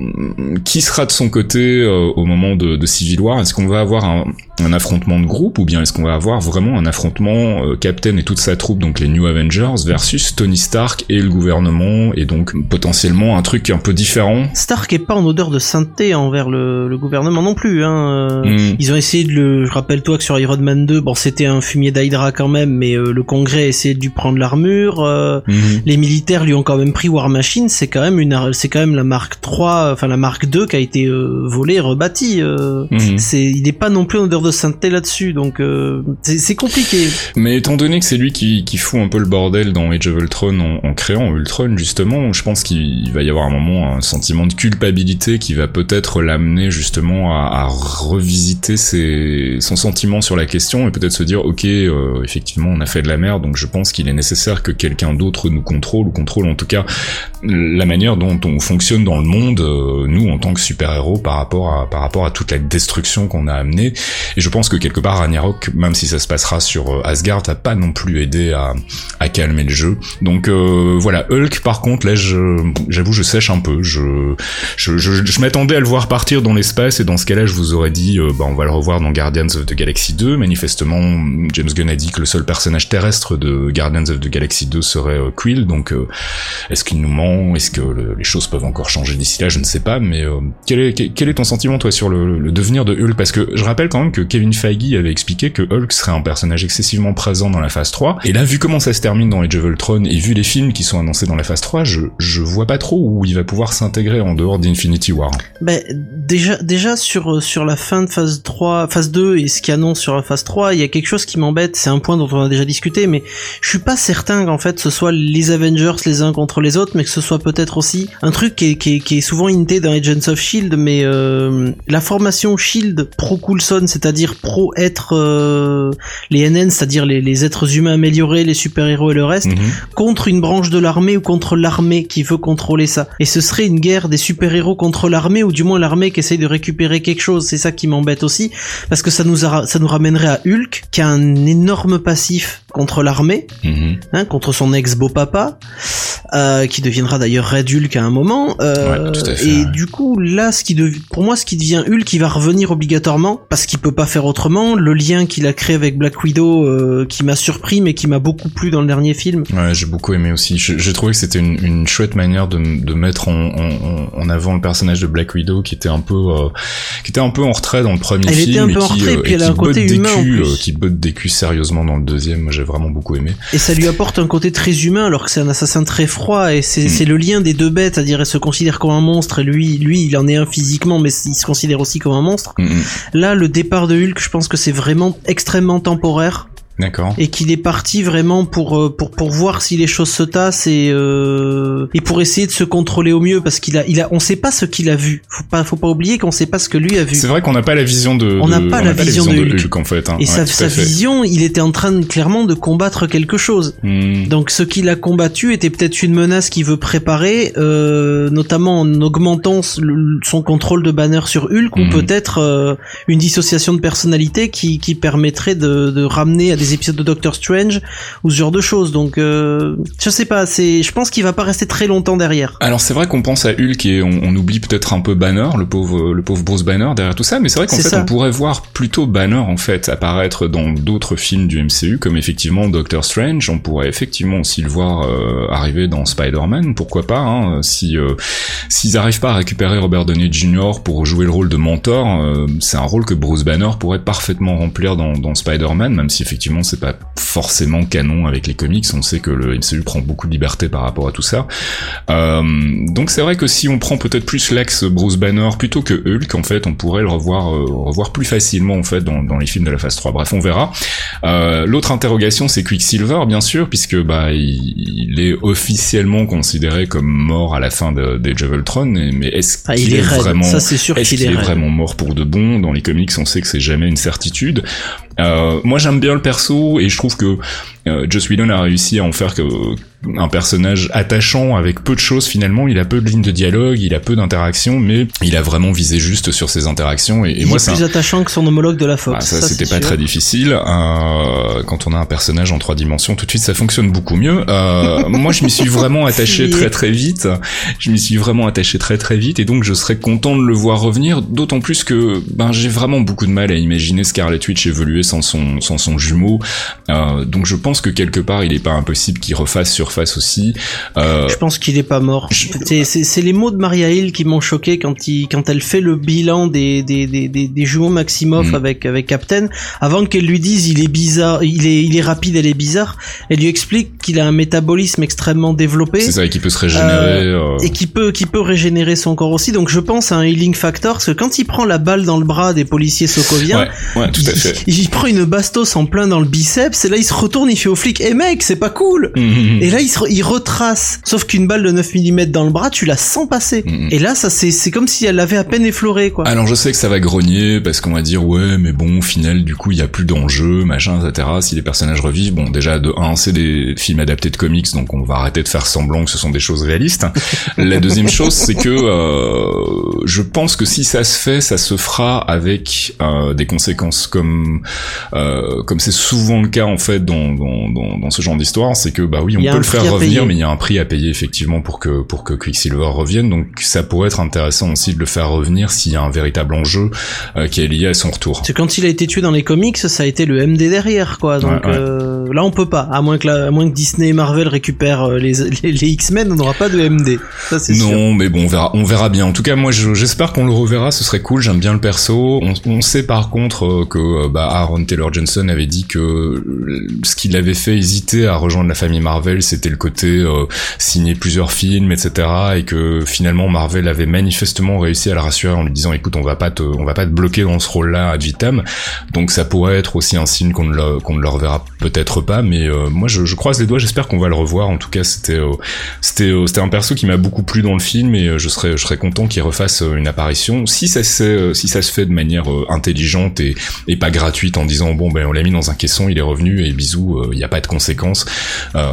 qui sera de son côté euh, au moment de, de Civil War? Est-ce qu'on va avoir un, un affrontement de groupe ou bien est-ce qu'on va avoir vraiment un affrontement euh, Captain et toute sa troupe, donc les New Avengers versus Tony Stark et le gouvernement et donc potentiellement un truc un peu différent? Stark est pas en odeur de sainteté envers le, le gouvernement non plus. Hein. Euh, Mm. Ils ont essayé de le. Je rappelle-toi que sur Iron Man 2, bon, c'était un fumier d'Hydra quand même, mais euh, le Congrès a essayé de lui prendre l'armure. euh, Mhm. les militaires lui ont quand même pris War Machine. C'est quand même une, c'est quand même la marque 3, enfin la marque 2 qui a été volée, rebâtie. Mhm. C'est, il est pas non plus en odeur de de là-dessus, donc euh, c'est compliqué. Mais étant donné que c'est lui qui, qui fout un peu le bordel dans Age of Ultron en, en créant Ultron justement, je pense qu'il va y avoir un moment un sentiment de culpabilité qui va peut-être l'amener justement à, à revisiter ses, son sentiment sur la question et peut-être se dire ok euh, effectivement on a fait de la merde donc je pense qu'il est nécessaire que quelqu'un d'autre nous contrôle ou contrôle en tout cas la manière dont on fonctionne dans le monde euh, nous en tant que super-héros par rapport à par rapport à toute la destruction qu'on a amenée et je pense que quelque part Ragnarok même si ça se passera sur euh, Asgard a pas non plus aidé à, à calmer le jeu. Donc euh, voilà. Hulk par contre là je j'avoue je sèche un peu. Je je, je, je m'attendais à le voir partir dans l'espace et dans ce cas-là je vous aurais dit euh, bah on va le revoir dans Guardians of the Galaxy 2 manifestement James Gunn a dit que le seul personnage terrestre de Guardians of the Galaxy 2 serait euh, Quill. Donc est-ce qu'il nous ment? Est-ce que le- les choses peuvent encore changer d'ici là? Je ne sais pas. Mais quel est quel est ton sentiment toi sur le, le devenir de Hulk? Parce que je rappelle quand même que Kevin Feige avait expliqué que Hulk serait un personnage excessivement présent dans la phase 3 et là vu comment ça se termine dans Age of Ultron et vu les films qui sont annoncés dans la phase 3 je, je vois pas trop où il va pouvoir s'intégrer en dehors d'Infinity War. Ben, déjà, déjà sur, euh, sur la fin de phase 3, phase 2 et ce qui annonce sur la phase 3, il y a quelque chose qui m'embête, c'est un point dont on a déjà discuté, mais je suis pas certain qu'en fait ce soit les Avengers les uns contre les autres, mais que ce soit peut-être aussi un truc qui est, qui est, qui est souvent hinté dans Agents of Shield, mais euh, la formation Shield pro Coulson, c'est-à-dire pro être euh, les NN, c'est-à-dire les, les êtres humains améliorés, les super-héros et le reste, Mhm. contre une branche de l'armée ou contre l'armée qui veut contrôler ça. Et ce serait une guerre des super-héros contre l'armée ou du moins l'armée qui essaye de récupérer quelque chose. C'est ça qui m'embête aussi parce que ça nous a- ça nous ramènerait à Hulk qui a un énorme passif contre l'armée, Mhm. hein, contre son ex beau papa, euh, qui deviendra d'ailleurs Red Hulk à un moment. euh, Ouais, tout à fait, et ouais. du coup, là, ce qui dev- pour moi, ce qui devient Hulk, il va revenir obligatoirement parce qu'il peut pas faire autrement. Le lien qu'il a créé avec Black Widow, euh, qui m'a surpris mais qui m'a beaucoup plu dans le dernier film. Ouais, j'ai beaucoup aimé aussi. J'ai trouvé que c'était une, une chouette manière de, de mettre en, en, en avant le personnage de Black Widow qui était un peu, euh, qui était un peu en retrait dans le premier Elle film était un et peu en qui, retrait, euh, puis et elle a un côté humain en plus. qui botte des culs sérieusement dans le deuxième. Moi, j'ai vraiment beaucoup aimé. Et ça lui apporte un côté très humain alors que c'est un assassin très froid et c'est Mm. c'est le lien des deux bêtes, c'est-à-dire elle se considère comme un monstre et lui, lui il en est un physiquement mais il se considère aussi comme un monstre. Mm, mm. Là le départ de Hulk je pense que c'est vraiment extrêmement temporaire D'accord. et qu'il est parti vraiment pour euh, pour pour voir si les choses se tassent et euh, et pour essayer de se contrôler au mieux parce qu'il a il a on sait pas ce qu'il a vu. Faut pas faut pas oublier qu'on sait pas ce que lui a vu. C'est vrai qu'on n'a pas la vision de. On n'a pas la vision de Hulk. en fait. hein. Et Ouais, sa, sa vision, il était en train de, clairement de combattre quelque chose. Mm. Donc ce qu'il a combattu était peut-être une menace qu'il veut préparer, euh, notamment en augmentant son contrôle de banner sur Hulk, ou peut-être euh, une dissociation de personnalité qui, qui permettrait de, de ramener à des épisodes de Doctor Strange ou ce genre de choses. Donc euh, je sais pas, c'est, je pense qu'il va pas rester très longtemps derrière. Alors c'est vrai qu'on pense à Hulk et on, on oublie peut-être un peu Banner, le pauvre, le pauvre Bruce Banner derrière tout ça, mais c'est vrai qu'en fait ça. on pourrait voir plutôt Banner en fait apparaître dans d'autres films du MCU, comme effectivement Doctor Strange. On pourrait effectivement aussi le voir euh, arriver dans Spider-Man, pourquoi pas, hein, si euh, s'ils arrivent pas à récupérer Robert Downey Jr. pour jouer le rôle de mentor, euh, c'est un rôle que Bruce Banner pourrait parfaitement remplir dans, dans Spider-Man, même si effectivement c'est pas forcément canon avec les comics. On sait que le MCU prend beaucoup de liberté par rapport à tout ça. Euh, donc c'est vrai que si on prend peut-être plus l'axe Bruce Banner plutôt que Hulk, en fait, on pourrait le revoir, euh, revoir plus facilement en fait dans, dans les films de la phase 3. Bref, on verra. Euh, L'autre interrogation, c'est Quicksilver, bien sûr, puisque bah il, il est officiellement considéré comme mort à la fin de, of Ultron, et- mais est-ce Ah, qu'il il est Ça sûr vraiment mort pour de bon? Dans les comics, on sait que c'est jamais une certitude. Euh, moi, j'aime bien le perso et je trouve que euh, Joss Whedon a réussi à en faire que, un personnage attachant avec peu de choses finalement. Il a peu de lignes de dialogue, il a peu d'interactions, mais il a vraiment visé juste sur ses interactions. Et, et Il moi, est c'est un- plus attachant que son homologue de la Fox. ah, ça, ça, c'était pas sûr. très difficile. Euh, quand on a un personnage en trois dimensions, tout de suite, ça fonctionne beaucoup mieux. Euh, [laughs] moi, je m'y suis vraiment attaché Si. très très vite. Je m'y suis vraiment attaché très très vite, et donc je serais content de le voir revenir. D'autant plus que ben j'ai vraiment beaucoup de mal à imaginer Scarlet Witch évoluer sans son sans son jumeau. Euh, donc je pense que quelque part, il est pas impossible qu'il refasse sur surface aussi. Euh, Je pense qu'il est pas mort. C'est- les mots de Maria Hill qui m'ont choqué quand il quand elle fait le bilan des des des des, des jumeaux Maximoff Mm. avec avec Captain. Avant qu'elle lui dise il est bizarre, il est il est rapide, elle est bizarre. Elle lui explique qu'il a un métabolisme extrêmement développé. c'est ça, qui peut se régénérer. euh, et qui peut qui peut régénérer son corps aussi donc je pense à un healing factor parce que quand il prend la balle dans le bras des policiers sokoviens Ouais, ouais, tout à il, prend une bastos en plein dans le biceps et là il se retourne il fait au flic eh mec c'est pas cool et là il, se, re- il retrace. Sauf qu'une balle de 9 mm dans le bras tu la sens passer. Mhm. et là ça c'est comme si elle l'avait à peine effleuré quoi. Alors je sais que ça va grogner parce qu'on va dire ouais mais bon au final du coup il y a plus d'enjeu machin etc si les personnages revivent bon déjà de un c'est des films adaptés de comics donc on va arrêter de faire semblant que ce sont des choses réalistes. [laughs] La deuxième chose c'est que euh, je pense que si ça se fait ça se fera avec euh, des conséquences comme euh, comme c'est souvent le cas en fait dans dans, dans, dans ce genre d'histoire. C'est que bah oui on peut le à revenir mais il y a un prix à payer effectivement pour que pour que Quicksilver revienne donc ça pourrait être intéressant aussi de le faire revenir s'il y a un véritable enjeu euh, qui est lié à son retour que quand il a été tué dans les comics, ça a été le MD derrière, quoi. Donc Ouais, ouais. euh, là, on peut pas. À moins que, la- à moins que Disney et Marvel récupèrent euh, les, [laughs] les, les X-Men, on n'aura pas de MD. Ça, c'est sûr. non mais bon on verra on verra bien en tout cas moi je- j'espère qu'on le reverra ce serait cool j'aime bien le perso on, on sait par contre euh, que euh, bah, Aaron Taylor Johnson avait dit que ce qui l'avait fait hésiter à rejoindre la famille Marvel c'était le côté euh, signer plusieurs films etc et que finalement Marvel avait manifestement réussi à le rassurer en lui disant écoute on va pas te on va pas te bloquer dans ce rôle là ad vitam. Donc ça pourrait être aussi un signe qu'on ne le, qu'on ne le reverra peut-être pas mais euh, moi je, je croise les doigts j'espère qu'on va le revoir. En tout cas c'était euh, c'était euh, c'était un perso qui m'a beaucoup plu dans le film et euh, je serais je serais content qu'il refasse euh, une apparition. Si ça se si ça se fait de manière intelligente et, et pas gratuite en disant bon ben on l'a mis dans un caisson il est revenu et bisous il n'y a pas de conséquences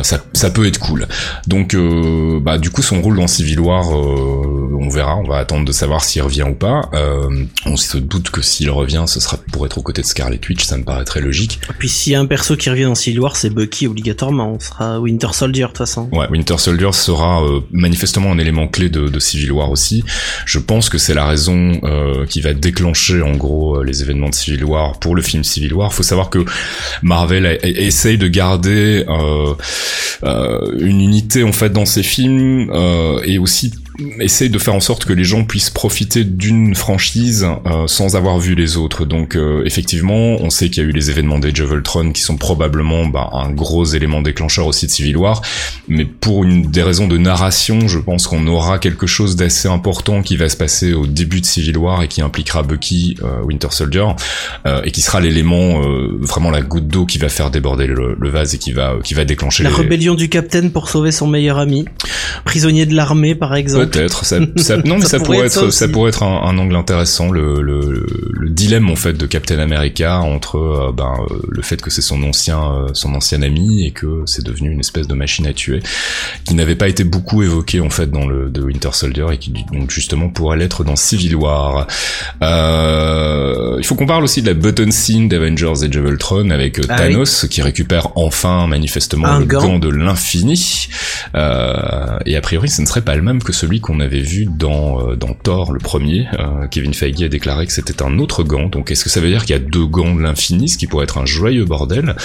ça ça peut être cool donc euh, bah du coup son rôle dans Civil War euh, on verra on va attendre de savoir s'il revient ou pas euh, on se doute que s'il revient ce sera pour être aux côtés de Scarlet Witch ça me paraît très logique Et puis s'il y a un perso qui revient dans Civil War, c'est Bucky obligatoirement. On sera Winter Soldier de toute façon. Ouais, Winter Soldier sera euh, manifestement un élément clé de, de Civil War aussi. Je pense que c'est la raison euh, qui va déclencher en gros euh, les événements de Civil War pour le film Civil War. Faut savoir que Marvel a- a- essaye de garder euh, euh, une unité en fait dans ses films euh, et aussi essaye de faire en sorte que les gens puissent profiter d'une franchise euh, sans avoir vu les autres. Donc euh, effectivement, on sait qu'il y a eu les événements d'Age of Ultron qui sont probablement bah, un gros élément déclencheur aussi de Civil War, mais pour une des raisons de narration, je pense qu'on aura quelque chose d'assez important qui va se passer au début de Civil War et qui impliquera Bucky, euh, Winter Soldier, euh, et qui sera l'élément euh, vraiment la goutte d'eau qui va faire déborder le, le vase et qui va qui va déclencher La les, rébellion du Capitaine pour sauver son meilleur ami. Prisonnier de l'armée, par exemple. Peut-être. Ça, [laughs] ça- non, mais Ça ça, pourrait être ça être, ça aussi. pourrait être un, un angle intéressant. Le, le, le dilemme en fait de Captain America entre euh, ben, euh, le fait que c'est son ancien, euh, son ancien ami et que c'est devenu une espèce de machine à tuer, qui n'avait pas été beaucoup évoqué en fait dans le de Winter Soldier et qui donc justement pourrait l'être dans Civil War. Euh, il faut qu'on parle aussi de la button scene d'Avengers Age of Ultron avec Ah Thanos qui récupère enfin manifestement Un le gant. gant de l'infini. Euh, et a priori, ce ne serait pas le même que celui qu'on avait vu dans, euh, dans Thor, le premier. Euh, Kevin Feige a déclaré que c'était un autre gant. Donc, est-ce que ça veut dire qu'il y a deux gants de l'infini, ce qui pourrait être un joyeux bordel?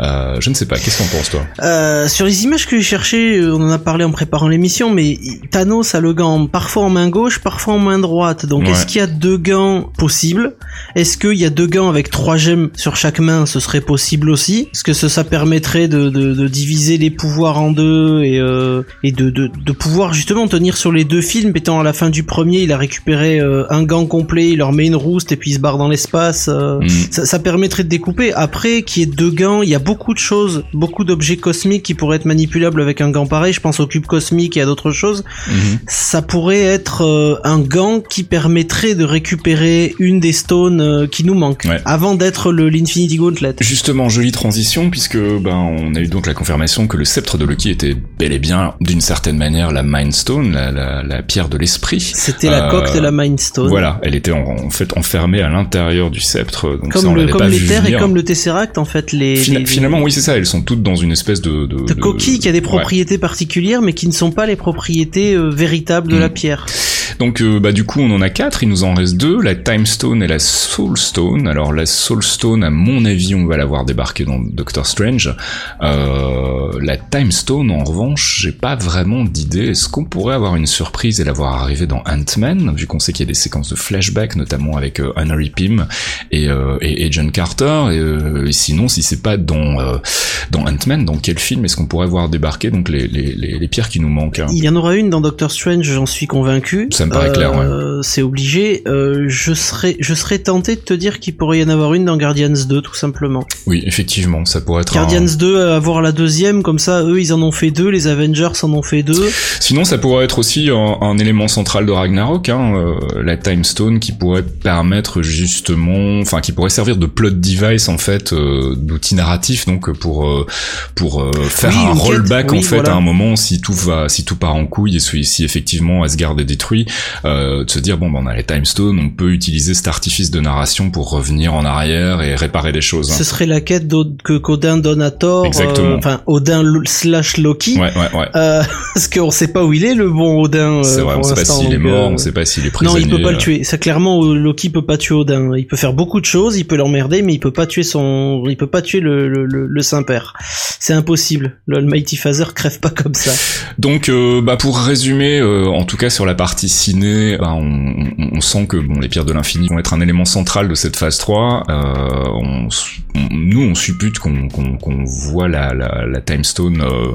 Euh, Je ne sais pas. Qu'est-ce qu'on pense, toi? Sur les images que j'ai cherchées, on en a parlé en préparant l'émission, mais Thanos a le gant parfois en main gauche, parfois en main droite. Donc Ouais. est-ce qu'il y a deux gants possibles? Est-ce qu'il y a deux gants avec trois gemmes sur chaque main Ce serait possible aussi? Est-ce que ça, ça permettrait de, de, de diviser les pouvoirs en deux et, euh, et de, de, de pouvoir justement tenir sur les deux films Étant à la fin du premier, il a récupéré euh, un gant complet, il leur met une rouste et puis il se barre dans l'espace. euh, Mm. ça, ça permettrait de découper. Après, qu'il y ait deux gants, il y a beaucoup de choses, beaucoup d'objets cosmiques qui pourraient être manipulables avec un gant pareil. Je pense au cube cosmique et à d'autres choses. Mhm. Ça pourrait être euh, un gant qui permettrait de récupérer une des stones qui nous Ouais. avant d'être le l'Infinity Gauntlet. Justement, jolie transition, puisque ben on a eu donc la confirmation que le sceptre de Loki était bel et bien, d'une certaine manière, la Mind Stone, la, la, la pierre de l'esprit. C'était la Euh, coque de la Mind Stone. Voilà, elle était en, en fait enfermée à l'intérieur du sceptre. Donc ça, Comme on le comme pas les vu terres et comme le Tesseract en fait les, Fina- les- Finalement, oui, c'est ça. Elles sont toutes dans une espèce de de, de coquilles qui a des Ouais. propriétés particulières mais qui ne sont pas les propriétés euh, véritables de Mm. la pierre. Donc euh, bah du coup on en a quatre, il nous en reste deux, la Time Stone et la Soul Stone. Alors la Soul Stone, à mon avis, on va la voir débarquer dans Doctor Strange. Euh, la Time Stone, en revanche, j'ai pas vraiment d'idée. Est-ce qu'on pourrait avoir une surprise et la voir arriver dans Ant-Man, vu qu'on sait qu'il y a des séquences de flashback, notamment avec euh, Henry Pym et, euh, John Carter? Et, euh, et sinon, si c'est pas dans euh, dans Ant-Man, dans quel film est-ce qu'on pourrait voir débarquer donc les, les, les, les pierres qui nous manquent hein? Il y en aura une dans Doctor Strange, j'en suis convaincu. Ça me paraît clair, ouais. Euh, C'est obligé. Euh, je serais, je serais tenté de te dire qu'il pourrait y en avoir une dans Guardians 2, tout simplement. Oui, effectivement, ça pourrait être. Guardians un... 2, euh, avoir la deuxième, comme ça, eux, ils en ont fait deux, les Avengers en ont fait deux. Sinon, ça pourrait être aussi un, un élément central de Ragnarok, hein, euh, la Time Stone, qui pourrait permettre justement, enfin, qui pourrait servir de plot device en fait, euh, d'outil narratif, donc pour euh, pour euh, faire Oui, un rollback en fait voilà. à un moment si tout va, si tout part en couille et si, si effectivement Asgard est détruit, euh, de se dire bon, ben, on a les Time Stone, on peut utiliser cet artifice de narration pour revenir en arrière et réparer des choses. hein. Ce serait la quête que qu'Odin donne à Thor, Exactement. euh, enfin Odin slash Loki, Ouais, ouais, ouais. euh, [laughs] parce qu'on sait pas où il est le bon Odin. euh, C'est vrai, on pour sait pas s'il est mort, euh, on sait pas s'il est Non, prisonnier. il peut pas le euh, tuer. Ça clairement, euh, Loki peut pas tuer Odin. Il peut faire beaucoup de choses, il peut l'emmerder, mais il peut pas tuer son, il peut pas tuer le le, le, le Saint Père. C'est impossible. Le Almighty Father crève pas comme ça. Donc, euh, bah pour résumer, euh, en tout cas sur la partie bah, on, sent que les pierres de l'infini vont être un élément central de cette phase 3. Euh, on, nous, on suppute qu'on voit la, Time Stone euh,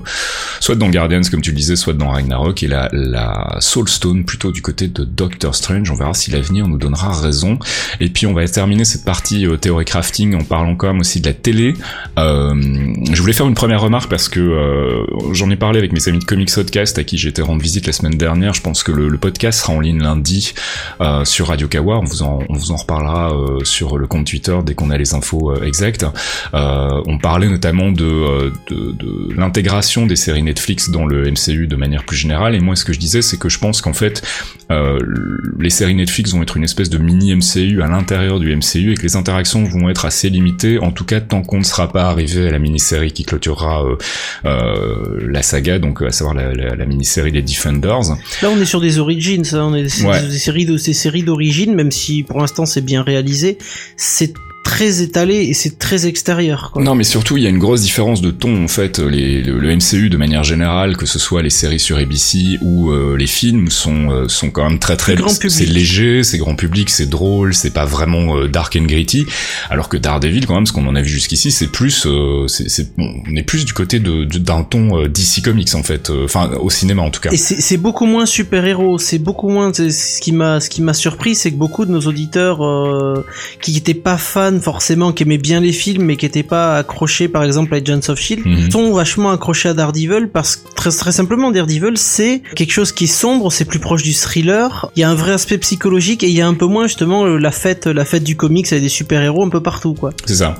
soit dans Guardians, comme tu le disais, soit dans Ragnarok, et la, la Soul Stone plutôt du côté de Doctor Strange. On verra si l'avenir nous donnera raison. Et puis, on va terminer cette partie euh, théorie crafting en parlant quand même aussi de la télé. Euh, je voulais faire une première remarque parce que j'en ai parlé avec mes amis de Comics Podcast à qui j'ai été rendre visite la semaine dernière. Je pense que le podcast sera en ligne lundi euh, sur Radio Kawa. On vous en, reparlera euh, sur le compte Twitter dès qu'on a les infos euh, exactes. On parlait notamment de, l'intégration des séries Netflix dans le MCU de manière plus générale. Et moi, ce que je disais, c'est que je pense qu'en fait, les séries Netflix vont être une espèce de mini MCU à l'intérieur du MCU et que les interactions vont être assez limitées, en tout cas tant qu'on ne sera pas arrivé à la mini-série qui clôturera la saga, donc à savoir la, la, mini-série des Defenders. Là, on est sur des on est Ouais. des, séries de séries d'origine, même si pour l'instant c'est bien réalisé. C'est très étalé et c'est très extérieur. Quoi. Non, mais surtout, il y a une grosse différence de ton, en fait. Les, le, le MCU, de manière générale, que ce soit les séries sur ABC ou euh, les films, sont, euh, sont quand même très très... C'est léger, c'est grand public, c'est drôle, c'est pas vraiment euh, dark and gritty. Alors que Daredevil, quand même, ce qu'on en a vu jusqu'ici, c'est plus... euh, c'est bon, on est plus du côté de d'un ton euh, DC Comics, en fait. Euh, Enfin, au cinéma, en tout cas. Et c'est beaucoup moins super-héros, c'est beaucoup moins. Ce qui m'a, ce qui m'a surpris, c'est que beaucoup de nos auditeurs euh, qui étaient pas fans forcément, qui aimaient bien les films, mais qui étaient pas accrochés, par exemple, à Agents of Shield, Mhm. sont vachement accrochés à Daredevil parce que très, très simplement, Daredevil, c'est quelque chose qui est sombre, c'est plus proche du thriller. Il y a un vrai aspect psychologique et il y a un peu moins justement la fête, la fête du comics avec des super-héros un peu partout, quoi. C'est ça.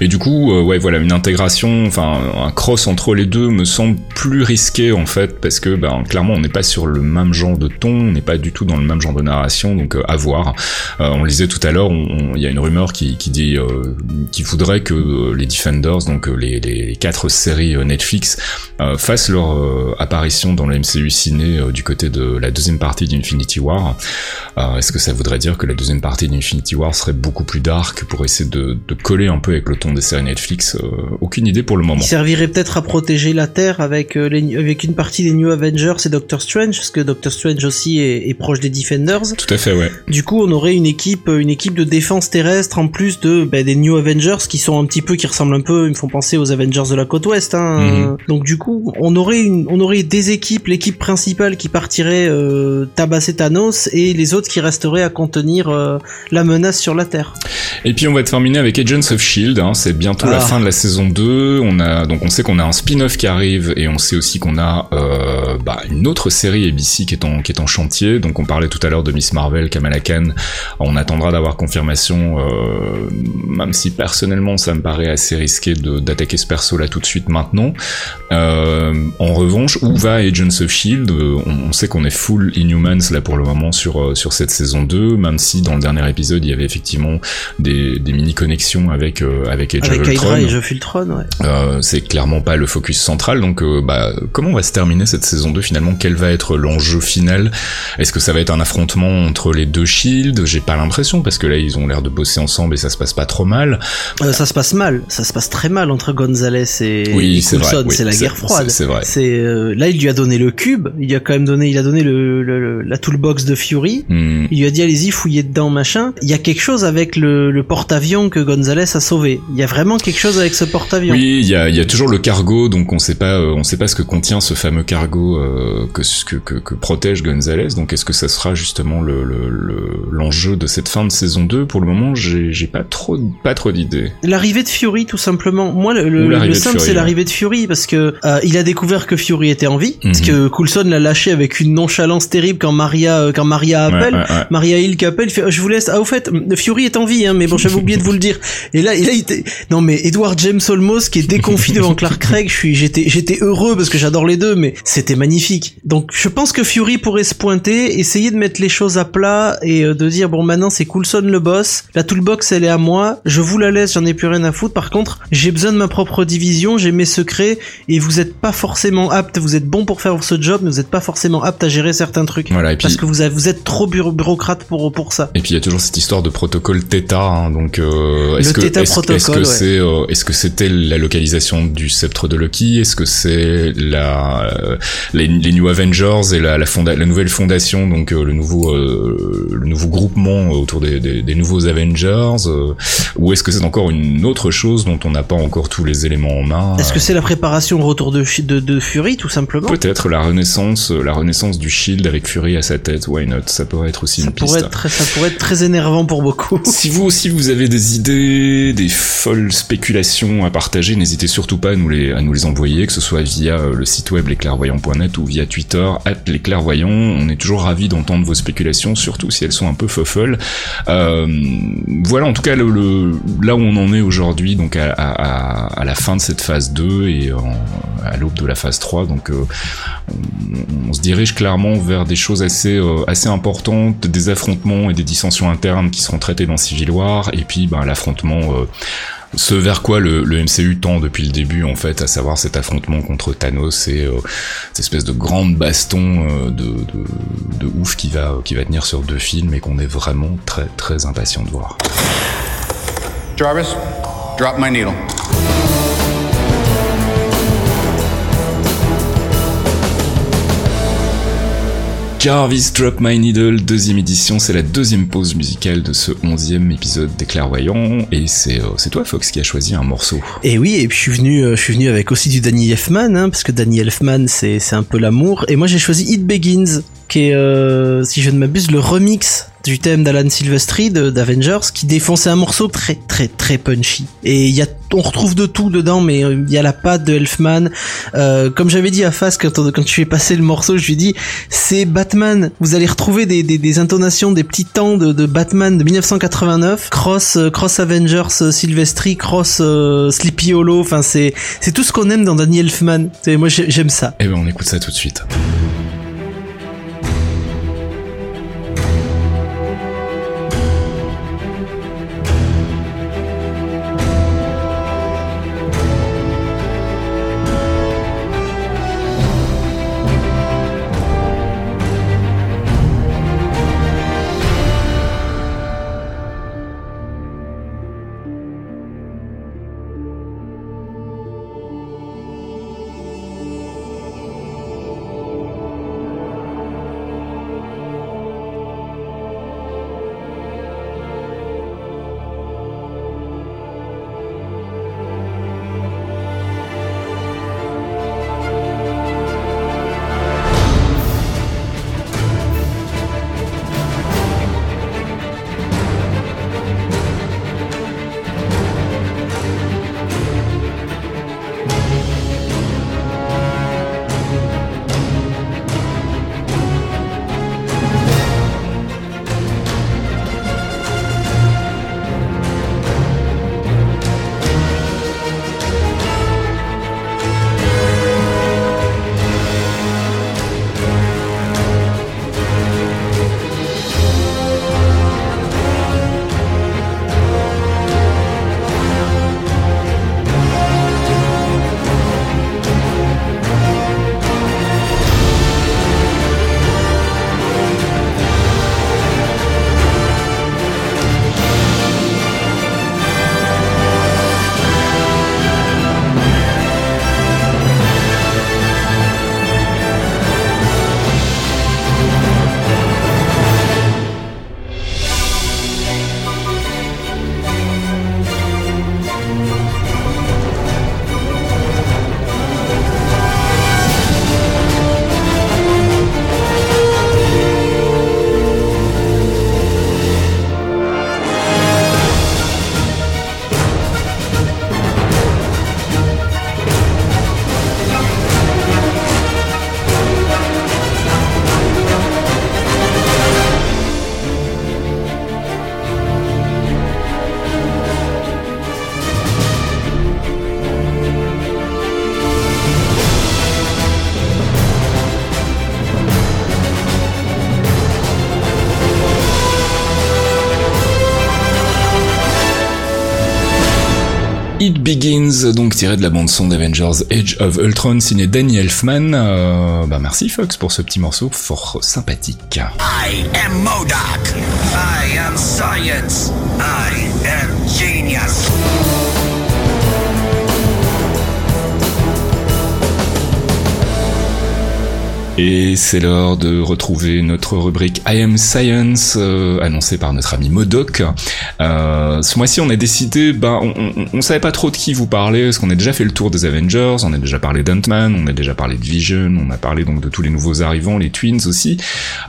Et du coup, euh, ouais, voilà, une intégration, enfin, un cross entre les deux me semble plus risqué en fait, parce que, ben, clairement, on n'est pas sur le même genre de ton, on n'est pas du tout dans le même genre de narration, donc euh, à voir. Euh, on le disait tout à l'heure, il y a une rumeur qui, qui dit, euh, qui voudrait que euh, les Defenders, donc les, les quatre séries Netflix, fassent leur apparition dans le MCU ciné du côté de la deuxième partie d'Infinity War. Est-ce que ça voudrait dire que la deuxième partie d'Infinity War serait beaucoup plus dark pour essayer de, de coller un peu avec le ton des séries Netflix Euh, Aucune idée pour le moment. Il servirait peut-être à protéger la Terre avec euh, les, avec une partie des New Avengers et Doctor Strange, parce que Doctor Strange aussi est, est proche des Defenders. Tout à fait, ouais. Du coup, on aurait une équipe, une équipe de défense terrestre en plus de ben, des New Avengers qui sont un petit peu, qui ressemblent un peu, ils me font penser aux Avengers de la côte ouest. Hein. Mhm. Donc du coup, on aurait une, on aurait des équipes, l'équipe principale qui partirait euh, tabasser Thanos et les autres qui resteraient à contenir euh, la menace sur la Terre. Et puis on va terminer avec Agents of Shield. Hein, c'est bientôt la Ah. fin de la saison 2. On a donc on sait qu'on a un spin-off qui arrive et on sait aussi qu'on a euh, bah, une autre série ABC qui est en qui est en chantier. Donc on parlait tout à l'heure de Miss Marvel, Kamala Khan. On attendra d'avoir confirmation, euh, même si personnellement ça me paraît assez risqué d'attaquer ce perso là tout de suite maintenant. Euh, en revanche, où va Agents of Shield on, on sait qu'on est full Inhumans là pour le moment sur sur cette saison 2, même si dans le dernier épisode il y avait effectivement des, des mini connexions avec avec Age Avec of Hydra Ultron. et Age of Ultron, ouais. Euh, c'est clairement pas le focus central. Donc, euh, bah, comment va se terminer cette saison 2 finalement? Quel va être l'enjeu final? Est-ce que ça va être un affrontement entre les deux Shields? J'ai pas l'impression parce que là, ils ont l'air de bosser ensemble et ça se passe pas trop mal. Euh, ça se passe mal, ça se passe très mal entre Gonzalez et, Oui, c'est oui, c'est la guerre froide. c'est- vrai. C'est euh, là il lui a donné le cube, il lui a quand même donné, il a donné le, le- le- la toolbox de Fury. Hmm. Il lui a dit allez-y fouillez dedans machin. Il y a quelque chose avec le, le porte-avions que Gonzalez a sauvé. Il y a vraiment quelque chose avec ce porte-avions. Oui, il y a, y a toujours le cargo, donc on sait pas, euh, on sait pas ce que contient ce fameux cargo euh, que, que, que, que protège Gonzalez. Donc est-ce que ça sera justement le le- le- l'enjeu de cette fin de saison 2 Pour le moment, j'ai j'ai pas trop pas trop d'idées. L'arrivée de Fury, tout simplement. Moi, le, le, le simple, c'est l'arrivée de Fury parce que euh, il a découvert que Fury était en vie, parce Mhm. que Coulson l'a lâché avec une nonchalance terrible quand Maria, euh, quand Maria appelle. ouais, ouais. Maria Hill qui appelle, fait, Oh, je vous laisse. Ah, au fait, Fury est en vie, hein, mais bon, j'avais [laughs] oublié de vous le dire. Et là, et là, il non, mais Edward James Olmos qui est déconfit devant [laughs] Clark Craig, je suis, j'étais, j'étais heureux parce que j'adore les deux, mais c'était magnifique. Donc, je pense que Fury pourrait se pointer, essayer de mettre les choses à plat et euh, de dire, bon, maintenant, c'est Coulson le boss. La toolbox, elle est à moi. Je vous la laisse, j'en ai plus rien à foutre. Par contre, j'ai besoin de ma propre division, j'ai mes secrets et vous êtes pas forcément apte, vous êtes bon pour faire ce job, mais vous êtes pas forcément apte à gérer certains trucs. Voilà, et puis Parce que vous, êtes trop bureau- bureaucrate pour, pour ça. Et puis il y a toujours cette histoire de protocole Theta, hein, donc euh, est-ce Le que est-ce que ouais. c'est euh, est-ce que c'était la localisation du sceptre de Loki? Est-ce que c'est la euh, les, les New Avengers et la la, fonda- la nouvelle fondation, donc euh, le nouveau euh, le nouveau groupement autour des, des, des nouveaux Avengers euh, Ou est-ce que c'est encore une autre chose dont on n'a pas encore tous les éléments en main? Est-ce que c'est la préparation au retour de, de, de Fury, tout simplement? Peut-être la renaissance, la renaissance du Shield avec Fury à sa tête. Why not? Ça pourrait être aussi ça une piste. pourrait, être très, ça pourrait être très énervant pour beaucoup. Si vous aussi vous avez des idées, des folles spéculations à partager, n'hésitez surtout pas à nous les, à nous les envoyer, que ce soit via euh, le site web lesclairvoyants.net ou via Twitter, at lesclairvoyants. On est toujours ravis d'entendre vos spéculations, surtout si elles sont un peu folles. Euh, voilà en tout cas le, le- là où on en est aujourd'hui, donc à, à- à- la fin de cette phase 2 et à l'aube de la phase 3. Donc euh, on, se dirige clairement vers des choses assez euh, assez importantes, des affrontements et des dissensions internes qui seront traités dans Civil War, et puis ben, l'affrontement, euh, ce vers quoi le, MCU tend depuis le début en fait, à savoir cet affrontement contre Thanos et euh, cette espèce de grande baston euh, de, ouf qui va qui va tenir sur deux films et qu'on est vraiment très très impatient de voir. Jarvis, drop my needle. Jarvis Drop My Needle, deuxième édition, c'est la deuxième pause musicale de ce onzième épisode des Clairvoyants, et c'est euh, toi Fox qui a choisi un morceau. Et oui, et puis je suis venu, euh, avec aussi du Danny Elfman, hein, parce que Danny Elfman c'est un peu l'amour. Et moi j'ai choisi It Begins, qui est, euh, si je ne m'abuse, le remix du thème d'Alan Silvestri d'Avengers, qui défonçait un morceau très très très punchy. Et y a, on retrouve de tout dedans, mais euh, il y a la patte de Elfman. Euh, comme j'avais dit à Faz quand, quand tu ai passé le morceau, je lui ai dit, c'est Batman. Vous allez retrouver des, intonations, des petits temps de, Batman de 1989, cross cross Avengers Silvestri, cross Sleepy Hollow. Enfin, c'est tout ce qu'on aime dans Danny Elfman. Moi, j'ai- j'aime ça. Eh ben on écoute ça tout de suite. It Begins, donc tiré de la bande son d'Avengers Age of Ultron, signé Danny Elfman. Euh, bah merci Fox pour ce petit morceau fort sympathique. I am. I am science. I am genius. Et c'est l'heure de retrouver notre rubrique I Am Science, euh, annoncée par notre ami Modoc. Euh, ce mois-ci, on a décidé, ben, on, savait pas trop de qui vous parler, parce qu'on a déjà fait le tour des Avengers, on a déjà parlé d'Ant-Man, on a déjà parlé de Vision, on a parlé donc de tous les nouveaux arrivants, les Twins aussi.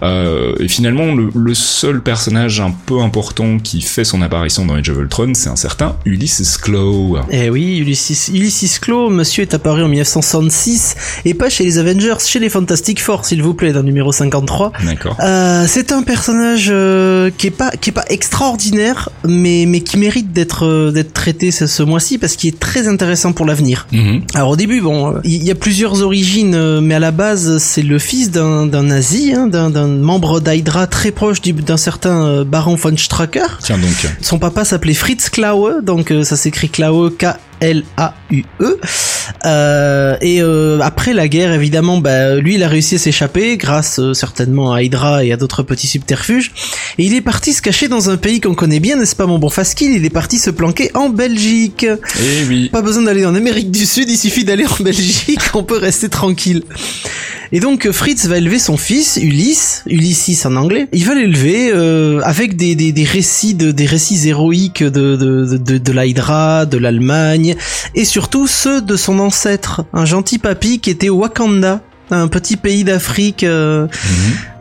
Euh, et finalement, le, seul personnage un peu important qui fait son apparition dans Age of Ultron, c'est un certain Ulysses Claw. Eh oui, Ulysses, Ulysses Claw, monsieur est apparu en 1966, et pas chez les Avengers, chez les Fantastic Fort, s'il vous plaît, dans le numéro 53. D'accord. Euh, c'est un personnage euh, qui est pas qui est pas extraordinaire, mais mais qui mérite d'être euh, d'être traité ce, ce mois-ci parce qu'il est très intéressant pour l'avenir. -hmm. Alors au début, bon, euh, il y a plusieurs origines, euh, mais à la base, c'est le fils d'un d'un nazi, hein, d'un membre d'Hydra très proche d'un certain Baron von Stracker. Tiens donc. Son papa s'appelait Fritz Klaue, donc ça s'écrit Klaue K L-A-U-E. Euh, et euh, après la guerre, évidemment, bah, lui, il a réussi à s'échapper grâce euh, certainement à Hydra et à d'autres petits subterfuges. Et il est parti se cacher dans un pays qu'on connaît bien, n'est-ce pas, mon bon Faskill Il est parti se planquer en Belgique. Eh oui. Pas besoin d'aller en Amérique du Sud, il suffit d'aller en Belgique, [laughs] on peut rester tranquille. Et donc Fritz va élever son fils, Ulysse, Ulysses en anglais. Il va l'élever euh, avec des, des, des, récits de, des récits héroïques de, de, de, de l'Hydra, de l'Allemagne, et surtout ceux de son ancêtre, un gentil papy qui était au Wakanda un petit pays d'Afrique euh,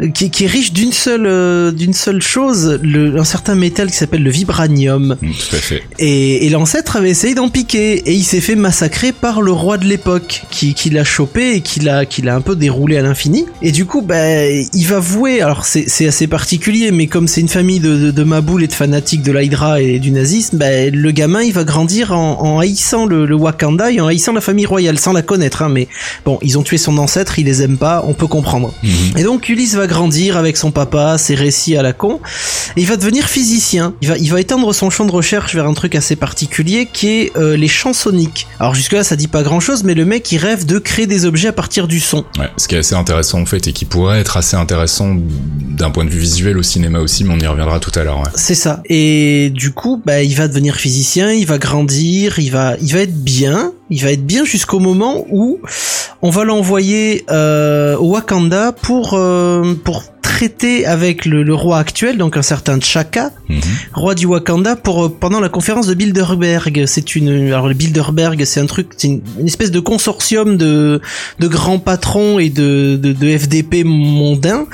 Mhm. mmh. qui, qui, est riche d'une seule euh, d'une seule chose, le, un certain métal qui s'appelle le vibranium. Mmh, tout à fait. Et, et l'ancêtre avait essayé d'en piquer et il s'est fait massacrer par le roi de l'époque qui, qui l'a chopé et qui l'a qui l'a un peu déroulé à l'infini. Et du coup, bah, il va vouer. Alors c'est c'est assez particulier, mais comme c'est une famille de, de, de maboules et de fanatiques de l'Hydra et du nazisme, bah, le gamin il va grandir en, en haïssant le, le Wakanda et en haïssant la famille royale sans la connaître. Hein, mais bon, ils ont tué son ancêtre il les aime pas, on peut comprendre. Mmh. Et donc Ulysse va grandir avec son papa, ses récits à la con, et il va devenir physicien. Il va, il va étendre son champ de recherche vers un truc assez particulier qui est euh, les champs soniques. Alors jusque là ça dit pas grand chose, mais le mec il rêve de créer des objets à partir du son. Ouais, ce qui est assez intéressant en fait et qui pourrait être assez intéressant d'un point de vue visuel au cinéma aussi, mais on y reviendra tout à l'heure. Ouais. C'est ça. Et du coup, bah il va devenir physicien, il va grandir, il va, il va être bien, il va être bien jusqu'au moment où on va l'envoyer euh, au Wakanda pour euh, pour traiter avec le, le, roi actuel, donc un certain Chaka, mm -hmm. roi du Wakanda, pour pendant la conférence de Bilderberg. C'est une alors le Bilderberg, c'est un truc, c'est une, une, espèce de consortium de de grands patrons et de de, de FDP mondains.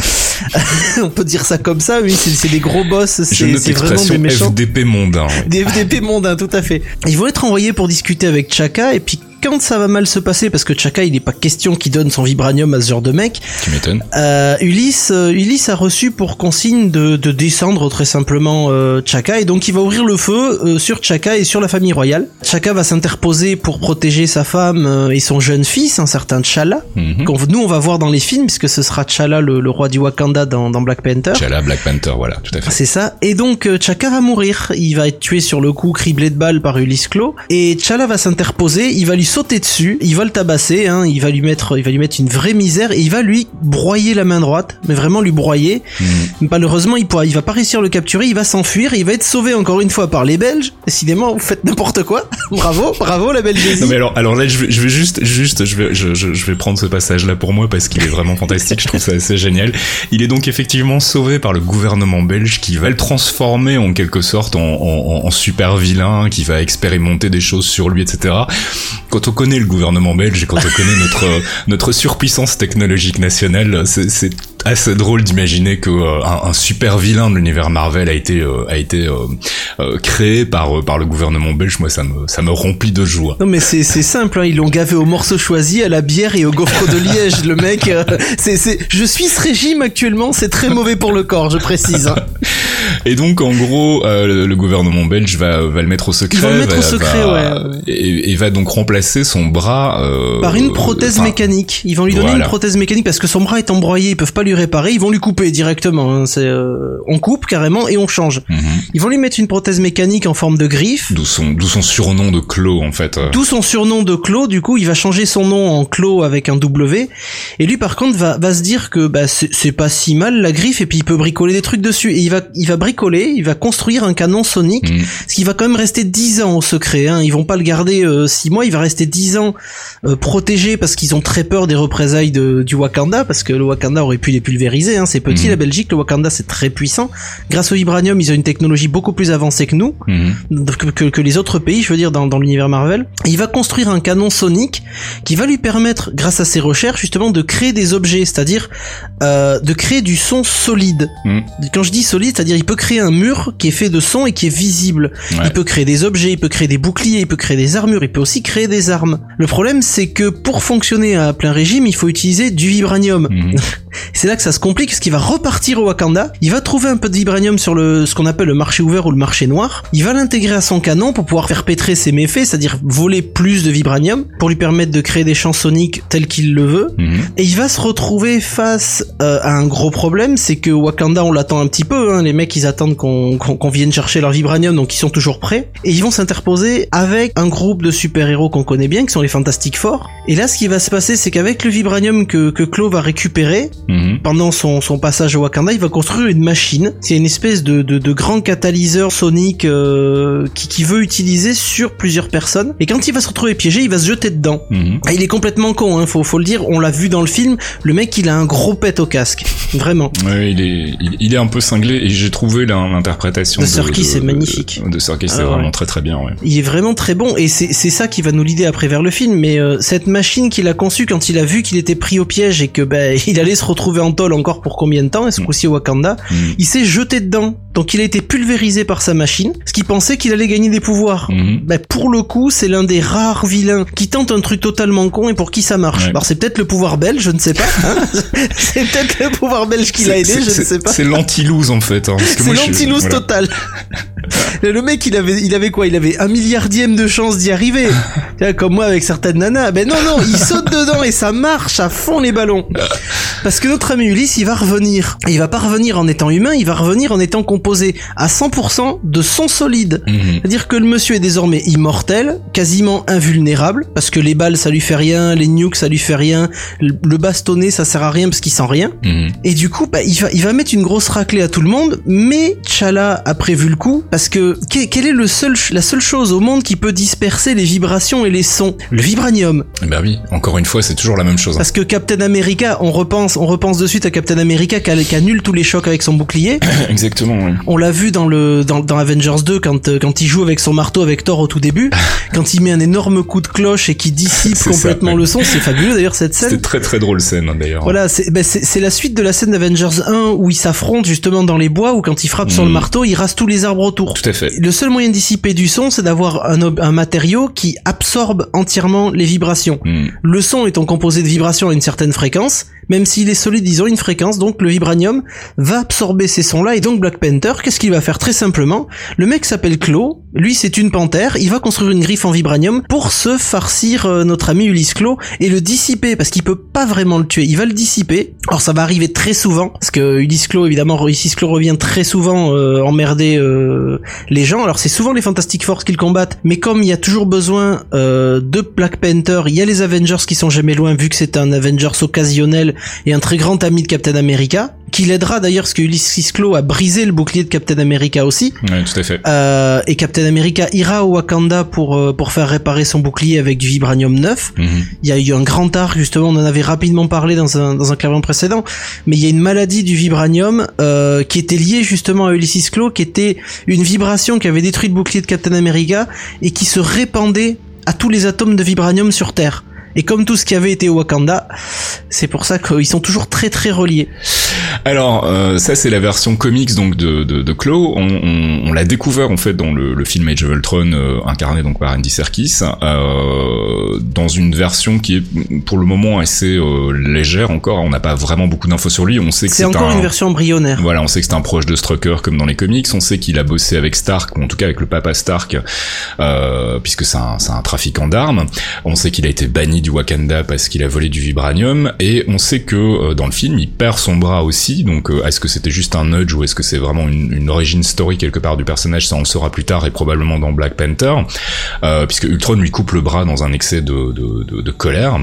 [laughs] on peut dire ça comme ça, oui, c'est des gros boss, c'est vraiment des méchants. FDP mondains. Ouais. Des FDP mondains, tout à fait. Ils vont être envoyés pour discuter avec Chaka et puis quand ça va mal se passer, parce que Chaka, il n'est pas question qu'il donne son vibranium à ce genre de mec. Tu m'étonnes. Euh, Ulysse, euh, Ulysse a reçu pour consigne de, de descendre très simplement euh, Chaka, et donc il va ouvrir le feu euh, sur Chaka et sur la famille royale. Chaka va s'interposer pour protéger sa femme euh, et son jeune fils, un certain T'Challa, mm -hmm. qu'on nous on va voir dans les films, puisque ce sera T'Challa, le, le, roi du Wakanda dans, dans Black Panther. T'Challa, Black Panther, voilà, tout à fait. C'est ça. Et donc Chaka va mourir. Il va être tué sur le coup, criblé de balles par Ulysse Claw, et T'Challa va s'interposer. Il va lui sauter dessus il va le tabasser, hein, il va lui mettre, il va lui mettre une vraie misère et il va lui broyer la main droite, mais vraiment lui broyer. Mm. Malheureusement, il pourra, il va pas réussir à le capturer, il va s'enfuir, il va être sauvé encore une fois par les Belges. Décidément, vous faites n'importe quoi. [laughs] bravo, bravo la Belgique. Non mais alors, alors là, je vais, je vais juste, juste, je vais, je, je, je vais prendre ce passage là pour moi parce qu'il est vraiment fantastique. Je trouve ça assez génial. Il est donc effectivement sauvé par le gouvernement belge qui va le transformer en quelque sorte en, en, en super vilain, qui va expérimenter des choses sur lui, etc. Quand on connaît le gouvernement belge et quand on connaît notre [laughs] notre surpuissance technologique nationale, c'est assez drôle d'imaginer que euh, un, un, super vilain de l'univers Marvel a été euh, a été euh créé par par le gouvernement belge. Moi, ça me ça me remplit de joie. Non, mais c'est c'est simple. Hein, ils l'ont gavé au morceau choisi, à la bière et au gaufre de Liège. le mec, [laughs] c'est c'est. Je suis ce régime actuellement. C'est très mauvais pour le corps, je précise. Hein. [laughs] Et donc en gros, euh, le, le gouvernement belge va, va le mettre au secret. Ils vont le mettre va- au secret, va- ouais. Et, et va donc remplacer son bras euh, Par une prothèse enfin, mécanique. Ils vont lui donner voilà. une prothèse mécanique parce que son bras est embroyé, ils peuvent pas lui réparer, ils vont lui couper directement. hein. C'est, euh, on coupe carrément et on change. mhm. Ils vont lui mettre une prothèse mécanique en forme de griffe. D'où son, d'où son surnom de Clo en fait. euh. D'où son surnom de Clo, du coup il va changer son nom en Clo avec un W. Et lui par contre va, va se dire que bah, c'est c'est pas si mal la griffe et puis il peut bricoler des trucs dessus. Et il va, il va bricoler, il va construire un canon sonique, Mhm. ce qui va quand même rester 10 ans au secret. Hein. Ils vont pas le garder 6 mois, il va rester 10 ans euh, protégé parce qu'ils ont très peur des représailles de, du Wakanda, parce que le Wakanda aurait pu les pulvériser. Hein. C'est petit Mhm. la Belgique, le Wakanda c'est très puissant. Grâce au vibranium, ils ont une technologie beaucoup plus avancée que nous Mhm. que, que- que les autres pays, je veux dire, dans, dans l'univers Marvel. Et il va construire un canon sonique qui va lui permettre, grâce à ses recherches, justement, de créer des objets, c'est-à-dire euh, de créer du son solide. Quand je dis solide, c'est-à-dire il peut créer un mur qui est fait de son et qui est visible. Ouais. Il peut créer des objets, il peut créer des boucliers, il peut créer des armures, il peut aussi créer des armes. Le problème, c'est que pour fonctionner à plein régime, il faut utiliser du vibranium. Mhm. [laughs] C'est là que ça se complique, parce qu'il va repartir au Wakanda, il va trouver un peu de vibranium sur le ce qu'on appelle le marché ouvert ou le marché noir, il va l'intégrer à son canon pour pouvoir faire pétrer ses méfaits, c'est-à-dire voler plus de vibranium, pour lui permettre de créer des champs soniques tels qu'il le veut, Mhm. et il va se retrouver face euh, à un gros problème, c'est que Wakanda, on l'attend un petit peu, hein, les mecs ils attendent qu'on qu'on qu'on vienne chercher leur vibranium, donc ils sont toujours prêts, et ils vont s'interposer avec un groupe de super-héros qu'on connaît bien, qui sont les Fantastic Four, et là ce qui va se passer, c'est qu'avec le vibranium que, que Claw va récupérer, Mhm. pendant son, son passage au Wakanda, il va construire une machine. C'est une espèce de, de, de grand catalyseur sonique euh, qui, qui veut utiliser sur plusieurs personnes. Et quand il va se retrouver piégé, il va se jeter dedans. Mhm. Ah, il est complètement con, hein, faut, faut le dire. On l'a vu dans le film. Le mec, il a un gros pet au casque. Vraiment. Ouais, il est, il, il est un peu cinglé et j'ai trouvé l'interprétation De de Serkis, c'est magnifique. De Serkis, c'est Ah ouais. vraiment très très bien. Ouais. Il est vraiment très bon et c'est c'est ça qui va nous l'idée après vers le film. Mais euh, cette machine qu'il a conçue quand il a vu qu'il était pris au piège et que ben [laughs] il allait se retrouver en tôle encore pour combien de temps, et ce coup-ci au Wakanda, Mhm. il s'est jeté dedans. Donc il a été pulvérisé par sa machine, ce qui pensait qu'il allait gagner des pouvoirs. Ben, pour le coup, c'est l'un des rares vilains qui tente un truc totalement con et pour qui ça marche. Ouais. Alors c'est peut-être le pouvoir belge, je ne sais pas. hein. [laughs] [laughs] c'est peut-être le pouvoir belge qui l'a aidé, je ne sais pas. C'est l'anti-lose en fait. Hein, C'est l'anti-lose voilà. total. [laughs] Le mec, il avait, il avait quoi? Il avait un milliardième de chance d'y arriver. [laughs] Comme moi avec certaines nanas. Ben non, non, il saute [laughs] dedans et ça marche à fond les ballons. Parce que notre ami Ulysse, il va revenir. Il va pas revenir en étant humain, il va revenir en étant composé à 100% de son solide. Mhm. C'est-à-dire que le monsieur est désormais immortel, quasiment invulnérable, parce que les balles ça lui fait rien, les nukes ça lui fait rien, le bastonnet ça sert à rien parce qu'il sent rien. Mhm. Et du coup, bah, il va, il va mettre une grosse raclée à tout le monde, mais T'Challa a prévu le coup, parce que que- quelle est le seul, la seule chose au monde qui peut disperser les vibrations et les sons? Le vibranium. Bah oui, encore une fois, c'est toujours la même chose. hein. Parce que Captain America, on repense, on repense de suite à Captain America qui, annule tous les chocs avec son bouclier. [coughs] Exactement. oui. On l'a vu dans le dans, dans Avengers 2 quand euh, quand il joue avec son marteau avec Thor au tout début, [coughs] quand il met un énorme coup de cloche et qui dissipe C'est ça, complètement le son, c'est fabuleux d'ailleurs cette scène. C'était très très drôle scène hein, d'ailleurs. Voilà, c'est ben, c'est c'est la suite de la scène d'Avengers 1 où ils s'affrontent justement dans les bois où quand il frappe sur le Mm. marteau, il rase tous les arbres autour. Tout à fait. Le seul moyen de dissiper du son, c'est d'avoir un, matériau qui absorbe entièrement les vibrations. Mhm. Le son étant composé de vibrations à une certaine fréquence, même s'il est solide, ils ont une fréquence, donc le vibranium va absorber ces sons-là, et donc Black Panther, qu'est-ce qu'il va faire très simplement Le mec s'appelle Claw, lui c'est une panthère, il va construire une griffe en vibranium pour se farcir euh, notre ami Ulysse Claw et le dissiper, parce qu'il peut pas vraiment le tuer, il va le dissiper. Alors ça va arriver très souvent, parce que Ulysse Claw, évidemment, Ulysse Claw revient très souvent euh, emmerder euh, les gens, alors c'est souvent les Fantastic Four qui le combattent, mais comme il y a toujours besoin de Black Panther, il y a les Avengers qui sont jamais loin vu que c'est un Avengers occasionnel et un très grand ami de Captain America, qui l'aidera d'ailleurs parce que Ulysses Claw a brisé le bouclier de Captain America aussi. Tout à fait. Euh, et Captain America ira au Wakanda pour euh, pour faire réparer son bouclier avec du vibranium neuf. Mhm. Il y a eu un grand arc justement, on en avait rapidement parlé dans un dans un clavier précédent, mais il y a une maladie du vibranium euh, qui était liée justement à Ulysses Claw, qui était une vibration qui avait détruit le bouclier de Captain America et qui se répandait à tous les atomes de vibranium sur Terre. Et comme tout ce qui avait été au Wakanda, c'est pour ça qu'ils sont toujours très très reliés. Alors, euh, ça c'est la version comics donc de, de, de Claw. On, on, on l'a découvert en fait dans le, le film Age of Ultron, euh, incarné donc par Andy Serkis, euh, dans une version qui est pour le moment assez euh, légère encore. On n'a pas vraiment beaucoup d'infos sur lui. On sait que C'est encore un, une version embryonnaire. Voilà, on sait que c'est un proche de Strucker comme dans les comics. On sait qu'il a bossé avec Stark, ou en tout cas avec le papa Stark, euh, puisque c'est un, c'est un trafiquant d'armes. On sait qu'il a été banni du Wakanda parce qu'il a volé du vibranium. Et on sait que euh, dans le film, il perd son bras aussi. Donc, euh, est-ce que c'était juste un nudge ou est-ce que c'est vraiment une, une origin story quelque part du personnage Ça, on le saura plus tard et probablement dans Black Panther, euh, puisque Ultron lui coupe le bras dans un excès de, de, de, de colère.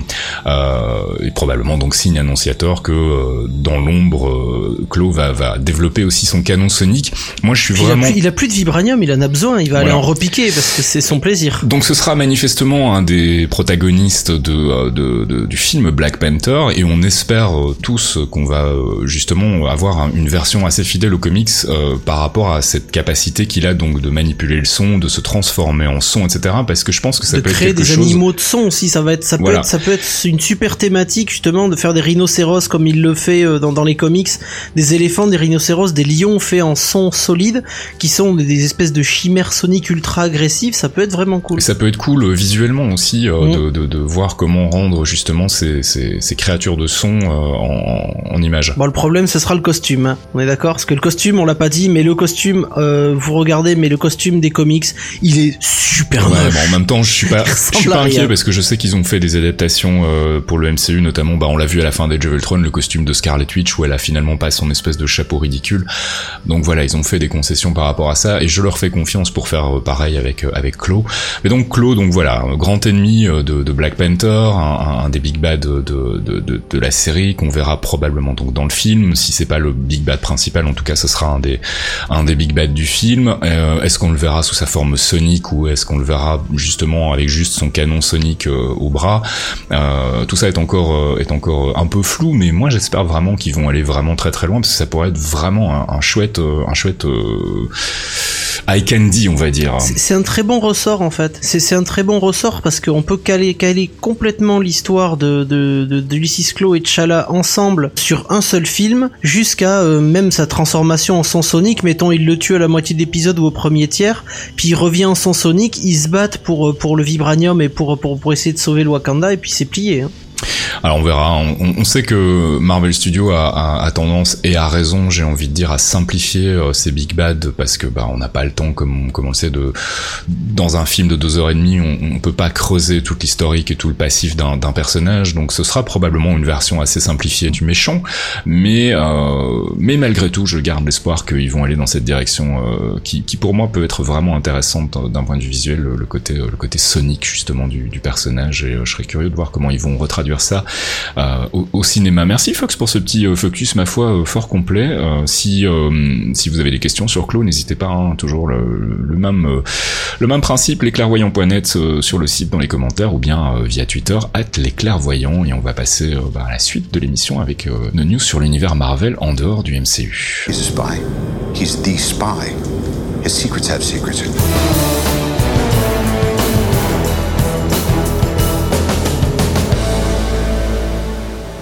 Euh, et probablement donc signe annonciateur que euh, dans l'ombre, Claw va, va développer aussi son canon sonique. Moi, je suis Puis il, a vraiment plus, il a plus de vibranium, il en a besoin, il va aller en repiquer parce que c'est son plaisir. Donc ce sera manifestement un des protagonistes de, euh, de, de- du film Black Panther et on espère euh, tous qu'on va euh, justement avoir un- une version assez fidèle aux comics euh, par rapport à cette capacité qu'il a donc de manipuler le son, de se transformer en son, etc. Parce que je pense que ça de peut être créer quelque des chose. animaux de son aussi, ça va être, ça peut Voilà. être, ça peut être une super thématique justement de faire des rhinocéros comme il le fait dans, dans les comics, des éléphants, des rhinocéros, des lions faits en son solide, qui sont des, espèces de chimères soniques ultra agressives, ça peut être vraiment cool. Et ça peut être cool visuellement aussi euh, Mm. de, de, de voir comment rendre justement ces, ces, ces créatures de son euh, en, en image. Bon, le problème, ce sera le costume. hein. On est d'accord? Parce que le costume, on l'a pas dit, mais le costume, euh, vous regardez, mais le costume des comics, il est super Ouais, bon, en même temps, je suis pas, [laughs] je suis pas inquiet parce que je sais qu'ils ont fait des adaptations euh, pour le MCU, notamment, bah, on l'a vu à la fin d'Age of Ultron, le costume de Scarlet Witch où elle a finalement pas son espèce de chapeau ridicule. Donc voilà, ils ont fait des concessions par rapport à ça et je leur fais confiance pour faire pareil avec avec Claw. Mais donc Claw, donc voilà, grand ennemi de, de Black Panther, un, un des big bad de, de, de, de la série qu'on verra probablement donc dans le film. Si c'est pas le big bad principal, en tout cas, ce sera un des un des big bad du film. Euh, est-ce qu'on le verra sous sa forme sonique ou est-ce qu'on le verra justement avec juste son canon sonique euh, au bras? Euh, Tout ça est encore euh, est encore un peu flou, mais moi j'espère vraiment qu'ils vont aller vraiment très très loin parce que ça pourrait être vraiment un, un chouette un chouette eye candy, on va dire. C'est un très bon ressort en fait. C'est un très bon ressort parce qu'on peut caler, complètement l'histoire de, de, de, Claw et T'Challa ensemble sur un seul film jusqu'à euh, même sa transformation en son sonique. Mettons, il le tue à la moitié de l'épisode ou au premier tiers, puis il revient en son sonique, ils se battent pour, euh, pour le vibranium et pour, pour, pour essayer de sauver le Wakanda et puis c'est plié. Hein. Alors on verra. On, on sait que Marvel Studios a, tendance et a raison, j'ai envie de dire, à simplifier euh, ces big bad parce que bah on n'a pas le temps, comme, on le sait, de dans un film de deux heures et demie, on, on peut pas creuser toute l'historique et tout le passif d'un personnage. Donc ce sera probablement une version assez simplifiée du méchant, mais euh, mais malgré tout, je garde l'espoir qu'ils vont aller dans cette direction euh, qui, qui pour moi peut être vraiment intéressante d'un point de vue visuel, le, côté le côté sonique justement du, personnage. Et je serais curieux de voir comment ils vont retraduire ça euh, au, cinéma. Merci Fox pour ce petit euh, focus, ma foi, euh, fort complet. Si si vous avez des questions sur Claw, n'hésitez pas. hein, toujours le, même le même principe, lesclairvoyants.net sur le site dans les commentaires ou bien via Twitter @lesclairvoyants et on va passer bah, à la suite de l'émission avec nos news sur l'univers Marvel en dehors du MCU.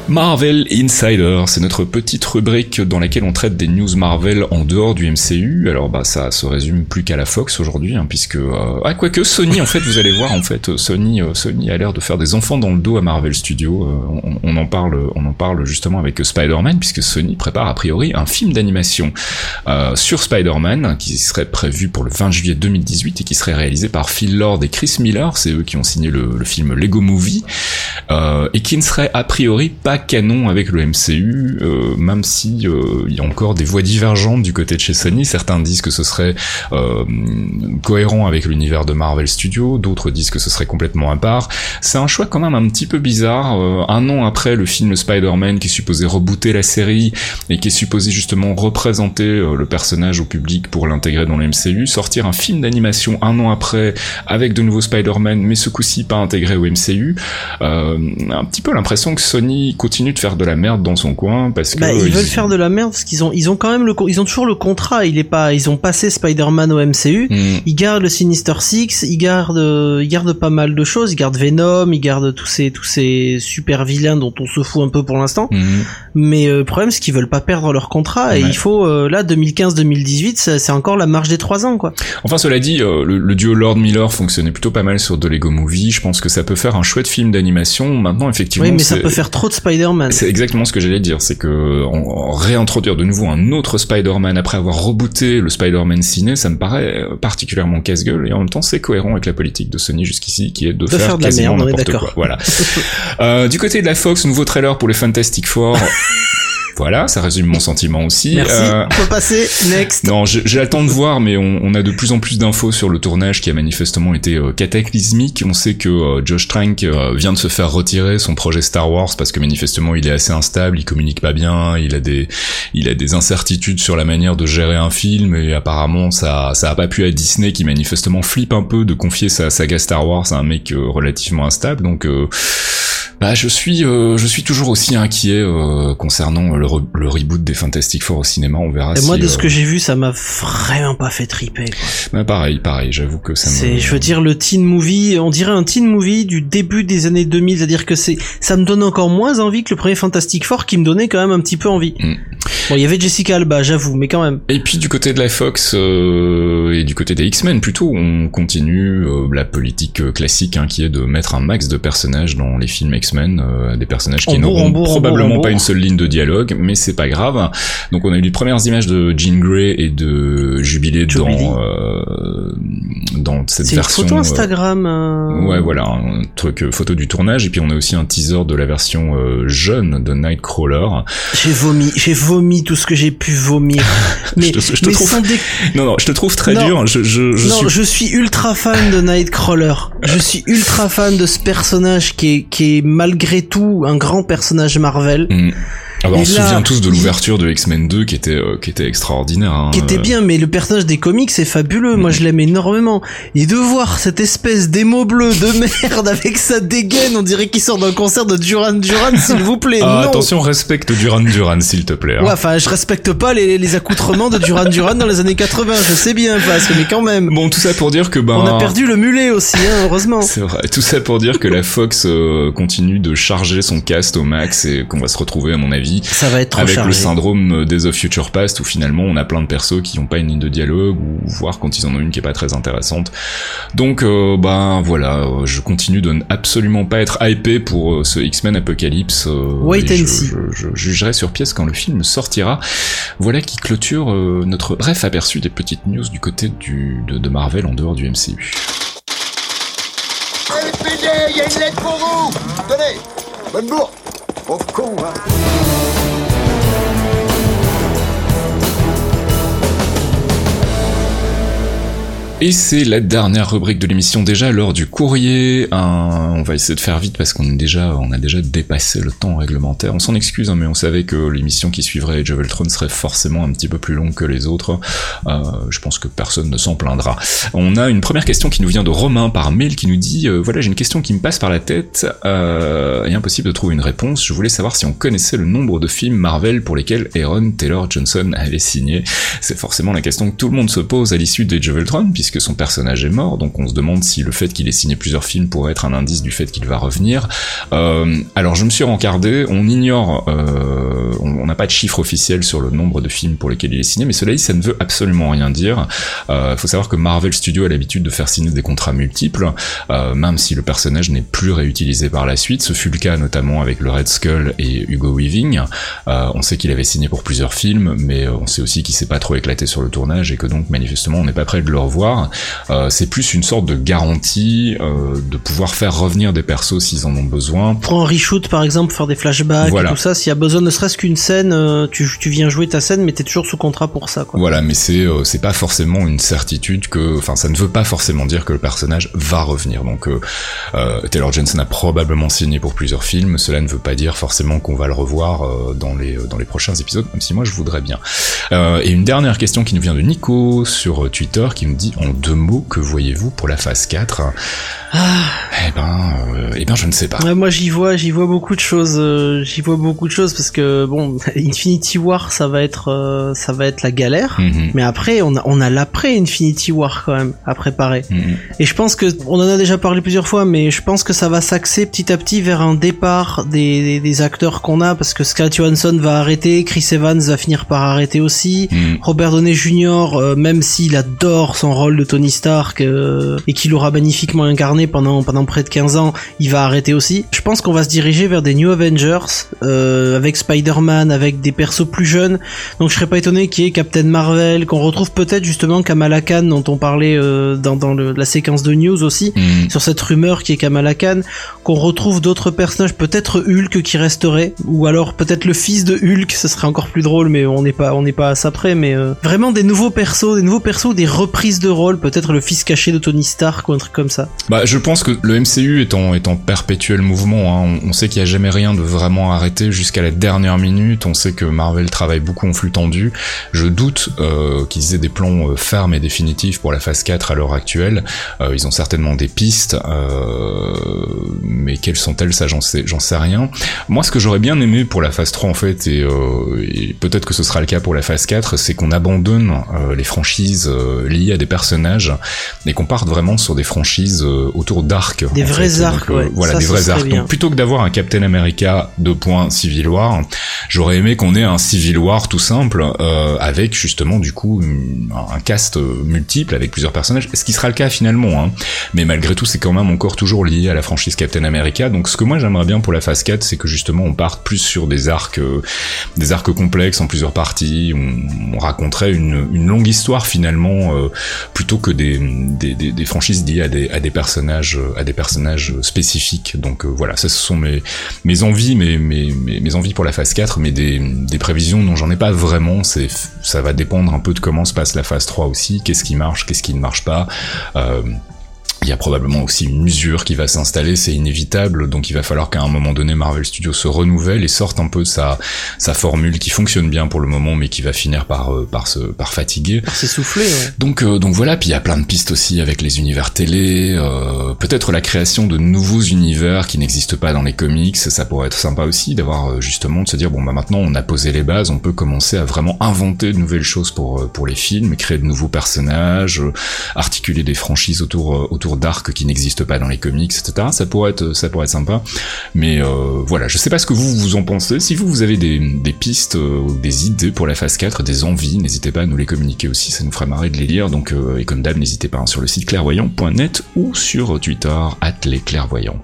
Marvel Insider, c'est notre petite rubrique dans laquelle on traite des news Marvel en dehors du MCU. Alors bah ça se résume plus qu'à la Fox aujourd'hui, hein, puisque euh... ah quoique Sony en fait, vous allez voir en fait Sony euh, Sony a l'air de faire des enfants dans le dos à Marvel Studios. Euh, on, en parle on en parle justement avec Spider-Man puisque Sony prépare a priori un film d'animation euh, sur Spider-Man qui serait prévu pour le 20 juillet 2018 et qui serait réalisé par Phil Lord et Chris Miller. C'est eux qui ont signé le, le film Lego Movie et qui ne serait a priori pas canon avec le MCU, euh, même si euh, il y a encore des voix divergentes du côté de chez Sony. Certains disent que ce serait euh, cohérent avec l'univers de Marvel Studios, d'autres disent que ce serait complètement à part. C'est un choix quand même un petit peu bizarre. Euh, un an après le film Spider-Man qui est supposé rebooter la série et qui est supposé justement représenter euh, le personnage au public pour l'intégrer dans le MCU, sortir un film d'animation un an après avec de nouveaux Spider-Man, mais ce coup-ci pas intégré au MCU, euh, un petit peu l'impression que Sony continue de faire de la merde dans son coin parce que Bah, ils veulent faire de la merde parce qu'ils ont, ils ont quand même le, ils ont toujours le contrat. Il est pas, ils ont passé Spider-Man au MCU. Hmm. Ils gardent le Sinister Six, ils gardent, euh, ils gardent pas mal de choses. Ils gardent Venom, ils gardent tous ces, tous ces super vilains dont on se fout un peu pour l'instant. Mhm. Mais euh, le problème, c'est qu'ils veulent pas perdre leur contrat et il faut, euh, là, 2015-2018, ça- c'est encore la marge des trois ans, quoi. Enfin, cela dit, euh, le, le duo Lord Miller fonctionnait plutôt pas mal sur de Lego Movie. Je pense que ça peut faire un chouette film d'animation. Maintenant, effectivement, Oui, mais ça peut faire trop de Spider-Man. C'est exactement ce que j'allais dire, c'est que en- réintroduire de nouveau un autre Spider-Man après avoir rebooté le Spider-Man ciné, ça me paraît euh, particulièrement casse-gueule et en même temps c'est cohérent avec la politique de Sony jusqu'ici qui est de, De faire de la quasiment n'importe quoi. Voilà. [laughs] Euh, du côté de la Fox, nouveau trailer pour les Fantastic Four. [laughs] voilà, ça résume mon sentiment aussi. Merci. Euh, On peut passer. Next. non, j'ai j'ai le temps de voir, mais on, on a de plus en plus d'infos sur le tournage qui a manifestement été euh, cataclysmique. On sait que euh, Josh Trank vient de se faire retirer son projet Star Wars parce que manifestement il est assez instable, il communique pas bien, il a des, il a des incertitudes sur la manière de gérer un film et apparemment ça, ça a pas pu à Disney qui manifestement flippe un peu de confier sa saga Star Wars à un mec relativement instable. Donc euh, bah, je suis, euh, je suis toujours aussi inquiet euh, concernant le, re- le reboot des Fantastic Four au cinéma. On verra. Et si, moi, de euh, ce que j'ai vu, ça m'a vraiment pas fait triper. quoi. bah, pareil, pareil. J'avoue que ça. C'est, je veux dire, le teen movie, on dirait un teen movie du début des années 2000, c'est-à-dire que c'est, ça me donne encore moins envie que le premier Fantastic Four qui me donnait quand même un petit peu envie. Mm. Bon, il y avait Jessica Alba, j'avoue, mais quand même. Et puis du côté de la Fox euh, et du côté des X-Men plutôt, on continue euh, la politique euh, classique hein, qui est de mettre un max de personnages dans les films X-Men, euh, des personnages qui n'auront probablement pas une seule ligne de dialogue, mais c'est pas grave. Donc on a eu les premières images de Jean Grey et de Jubilé dans euh, dans cette C'est version. photo euh, Instagram. euh, Ouais, voilà, un truc euh, photo du tournage, et puis on a aussi un teaser de la version euh, jeune de Nightcrawler. J'ai vomi, j'ai vomi tout ce que j'ai pu vomir. [laughs] Mais, te- je te mais trouve sans dé- Non, non, je te trouve très Non. dur. Je, je, je non, suis je suis ultra fan de Nightcrawler. Je suis ultra fan de ce personnage qui est, qui est malgré tout un grand personnage Marvel. Hmm. Ah bah, on se souvient tous de l'ouverture de X-Men 2 qui était euh, qui était extraordinaire. hein. qui était Euh, bien, mais le personnage des comics c'est fabuleux. Moi, je l'aime énormément. Et de voir cette espèce d'émo bleu de [laughs] merde avec sa dégaine, on dirait qu'il sort d'un concert de Duran Duran, s'il vous plaît. Ah, non. attention, respecte Duran Duran, s'il te plaît. hein. Ouais, enfin, je respecte pas les, les accoutrements de Duran Duran dans les années 80. Je sais bien, parce que mais quand même. Bon, tout ça pour dire que ben. On a perdu le mulet aussi, hein, heureusement. C'est vrai. Tout ça pour dire que la Fox euh, continue de charger son cast au max et qu'on va se retrouver, à mon avis, Ça va être trop avec chargé. le syndrome Days of Future Past où finalement on a plein de persos qui ont pas une ligne de dialogue ou voire quand ils en ont une qui est pas très intéressante. Donc euh, ben voilà, euh, je continue de ne absolument pas être hypé pour euh, ce X-Men Apocalypse. euh, Wait and je, see. je- je jugerai sur pièce quand le film sortira. Voilà qui clôture euh, notre bref aperçu des petites news du côté du, de, de Marvel en dehors du MCU. LPD, il y a une lettre pour vous Tenez Bonne bourre Pauvre con, Et c'est la dernière rubrique de l'émission déjà lors du courrier. On va essayer de faire vite parce qu'on a déjà dépassé le temps réglementaire. On s'en excuse, hein, mais on savait que l'émission qui suivrait Age of serait forcément un petit peu plus longue que les autres. Euh, je pense que personne ne s'en plaindra. On a une première question qui nous vient de Romain par mail qui nous dit euh, voilà j'ai une question qui me passe par la tête euh, et impossible de trouver une réponse. Je voulais savoir si on connaissait le nombre de films Marvel pour lesquels Aaron Taylor Johnson avait signé. C'est forcément la question que tout le monde se pose à l'issue d'Age of Ultron puisque son personnage est mort. Donc on se demande si le fait qu'il ait signé plusieurs films pourrait être un indice du fait qu'il va revenir. Euh, alors je me suis rencardé. On ignore, euh, on n'a pas de chiffre officiel sur le nombre de films pour lesquels il est signé, mais cela dit ça ne veut absolument rien dire. Il faut savoir que Marvel Studios a l'habitude de faire signer des contrats multiples, euh, même si le personnage n'est plus réutilisé par la suite. Ce fut le cas notamment avec le Red Skull et Hugo Weaving. Euh, on sait qu'il avait signé pour plusieurs films, mais euh, on sait aussi qu'il s'est pas trop éclaté sur le tournage et que donc manifestement on n'est pas prêt de le revoir. Euh, c'est plus une sorte de garantie euh, de pouvoir faire revenir des persos s'ils en ont besoin. Pour un reshoot, par exemple, faire des flashbacks Voilà. et tout ça, s'il y a besoin ne serait-ce qu'une scène, euh, tu, tu viens jouer ta scène, mais t'es toujours sous contrat pour ça, quoi. Voilà, mais c'est c'est pas forcément une certitude que, enfin, ça ne veut pas forcément dire que le personnage va revenir. Donc, Taylor Jensen a probablement signé pour plusieurs films. Cela ne veut pas dire forcément qu'on va le revoir dans les dans les prochains épisodes, même si moi je voudrais bien. Euh, et une dernière question qui nous vient de Nico sur Twitter, qui nous dit en deux mots, que voyez-vous pour la phase 4 Eh ben, euh, eh ben, je ne sais pas. Ouais, moi j'y vois, j'y vois beaucoup de choses. euh, j'y vois beaucoup de choses parce que bon, [laughs] Infinity War, ça va être, euh, ça va être la galère. Mhm. Mais après, on a, on a l'après Infinity War quand même à préparer. Mhm. Et je pense que, on en a déjà parlé plusieurs fois, mais je pense que ça va s'axer petit à petit vers un départ des, des, des acteurs qu'on a, parce que Scarlett Johansson va arrêter, Chris Evans va finir par arrêter aussi, Mhm. Robert Downey Jr., même s'il adore son rôle de Tony Stark euh, et qu'il l'aura magnifiquement incarné pendant pendant près de 15 ans, il va arrêter aussi. Je pense qu'on va se diriger vers des New Avengers euh, avec Spider-Man, avec des persos plus jeunes. Donc je serais pas étonné qu'il y ait Captain Marvel, qu'on retrouve peut-être justement Kamala Khan dont on parlait euh, dans, dans le- la séquence de news aussi Mhm. sur cette rumeur qui est Kamala Khan, qu'on retrouve d'autres personnages, peut-être Hulk qui resterait, ou alors peut-être le fils de Hulk, ce serait encore plus drôle, mais on n'est pas, on n'est pas à ça près, mais vraiment des nouveaux persos, des nouveaux persos, des reprises de rôle, peut-être le fils caché de Tony Stark ou un truc comme ça. Bah, je pense que le MCU est en, est en perpétuel mouvement. Hein. On, sait qu'il n'y a jamais rien de vraiment arrêté jusqu'à la dernière minute. On sait que Marvel travaille beaucoup en flux tendu. Je doute euh, qu'ils aient des plans euh, fermes et définitifs pour la phase 4 à l'heure actuelle. Euh, ils ont certainement des pistes, mais quelles sont-elles Ça, j'en sais, rien. Moi, ce que j'aurais bien aimé pour la phase 3, en fait, et, et peut-être que ce sera le cas pour la phase 4, c'est qu'on abandonne les franchises liées à des personnages et qu'on parte vraiment sur des franchises euh, autour d'arcs. Des vrais fait. arcs, Donc, euh, ouais. Voilà, Ça, des vrais arcs. bien. Donc plutôt que d'avoir un Captain America 2 points Civil War, j'aurais aimé qu'on ait un Civil War tout simple euh, avec justement du coup un cast euh, multiple avec plusieurs personnages. Ce qui sera le cas finalement, hein. mais malgré tout c'est quand même encore toujours lié à la franchise Captain America. Donc ce que moi j'aimerais bien pour la phase 4, c'est que justement on parte plus sur des arcs, euh, des arcs complexes en plusieurs parties. On, on raconterait une, une longue histoire finalement euh, plutôt que des, franchises liées à des, personnages à des personnages spécifiques. Donc euh, voilà, ça ce sont mes, envies, pour la phase 4, mais des, prévisions dont j'en ai pas vraiment. Ça va dépendre un peu de comment se passe la phase 3 aussi, qu'est-ce qui marche, qu'est-ce qui ne marche pas. Euh, il y a probablement aussi une usure qui va s'installer, c'est inévitable, donc il va falloir qu'à un moment donné Marvel Studios se renouvelle et sorte un peu de sa, sa formule qui fonctionne bien pour le moment mais qui va finir par, euh, par, se, par fatiguer. C'est soufflé, ouais. Donc, euh, donc voilà, puis il y a plein de pistes aussi avec les univers télé, euh, peut-être la création de nouveaux univers qui n'existent pas dans les comics, ça pourrait être sympa aussi d'avoir euh, justement de se dire bon bah maintenant on a posé les bases, on peut commencer à vraiment inventer de nouvelles choses pour euh, pour les films, créer de nouveaux personnages, euh, articuler des franchises autour euh, d'arcs qui n'existent pas dans les comics, etc. Ça pourrait être ça pourrait être sympa, mais euh, voilà, je sais pas ce que vous vous en pensez. Si vous avez des pistes euh, ou des idées pour la phase 4, des envies, n'hésitez pas à nous les communiquer aussi, ça nous ferait marrer de les lire. Donc euh, et comme d'hab, n'hésitez pas hein, sur le site clairvoyant.net ou sur Twitter les clairvoyants.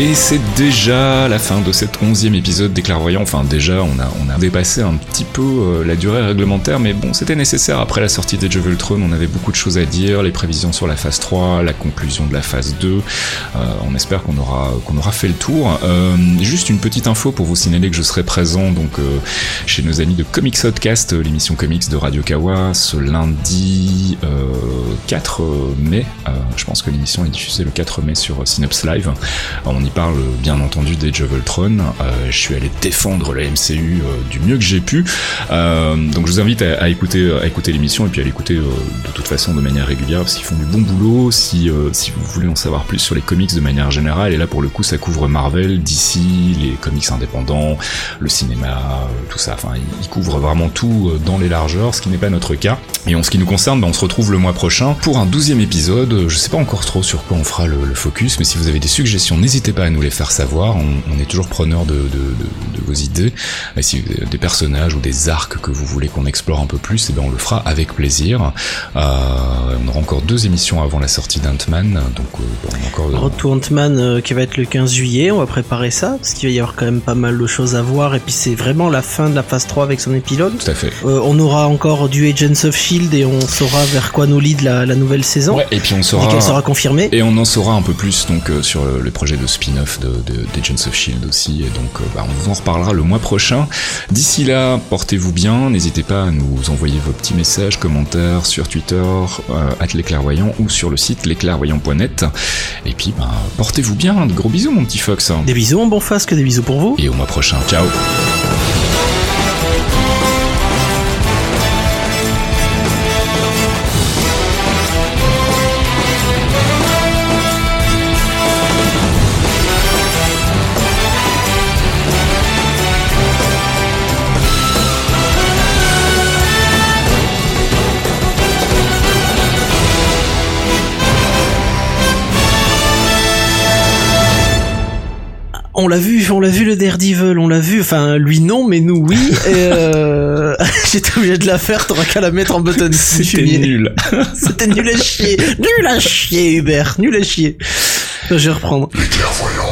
Et c'est déjà la fin de cet onzième épisode des clairvoyants. Enfin déjà, on a, dépassé un petit peu euh, la durée réglementaire, mais bon, c'était nécessaire. Après la sortie d'Age of Ultron, on avait beaucoup de choses à dire, les prévisions sur la phase 3, la conclusion de la phase 2. Euh, on espère qu'on aura, qu'on aura fait le tour. Euh, juste une petite info pour vous signaler que je serai présent donc chez nos amis de Comics euh, l'émission comics de Radio Kawa, ce lundi euh, 4 mai. Je pense que l'émission est diffusée le 4 mai sur Synops Live. Y parle bien entendu d'Age of. Euh, je suis allé défendre la MCU euh, du mieux que j'ai pu. Euh, donc je vous invite à, écouter, l'émission et puis à l'écouter de toute façon de manière régulière parce qu'ils font du bon boulot. Si, vous voulez en savoir plus sur les comics de manière générale, et là pour le coup ça couvre Marvel, DC, les comics indépendants, le cinéma, tout ça. Enfin, ils couvrent vraiment tout dans les largeurs, ce qui n'est pas notre cas. Et en ce qui nous concerne, ben, on se retrouve le mois prochain pour un douzième épisode. Je sais pas encore trop sur quoi on fera le, le focus, mais si vous avez des suggestions, n'hésitez pas à nous les faire savoir. On, on est toujours preneur de, de, de, de vos idées. Et si vous avez des personnages ou des arcs que vous voulez qu'on explore un peu plus, et ben on le fera avec plaisir. Euh, on aura encore deux émissions avant la sortie d'Ant-Man, donc euh, on a encore. To Ant-Man euh, qui va être le 15 juillet, on va préparer ça, parce qu'il va y avoir quand même pas mal de choses à voir, et puis c'est vraiment la fin de la phase 3 avec son épilogue. Tout à fait. Euh, on aura encore du Agents of Shield et on saura vers quoi nous lead la, la nouvelle saison. Ouais, et puis on saura. qu'elle sera confirmée. Et on en saura un peu plus donc euh, sur le, projet de spin spin-off de, de, d'Agents of Shield aussi, et donc euh, bah, on vous en reparlera le mois prochain. D'ici là, portez-vous bien, n'hésitez pas à nous envoyer vos petits messages, commentaires sur Twitter, euh, @lesclairvoyants ou sur le site lesclairvoyants.net. Et puis, bah, portez-vous bien, de gros bisous mon petit Fox. Des bisous mon bon fasque, des bisous pour vous. Et au mois prochain, ciao. On l'a vu, on l'a vu le Daredevil, on l'a vu, enfin lui non, mais nous oui. [laughs] Et euh... [laughs] J'étais obligé de la faire, t'auras qu'à la mettre en button. [laughs] C'était nul. C'était nul à chier, nul à chier Hubert, nul à chier. Je vais reprendre. Les clairvoyants.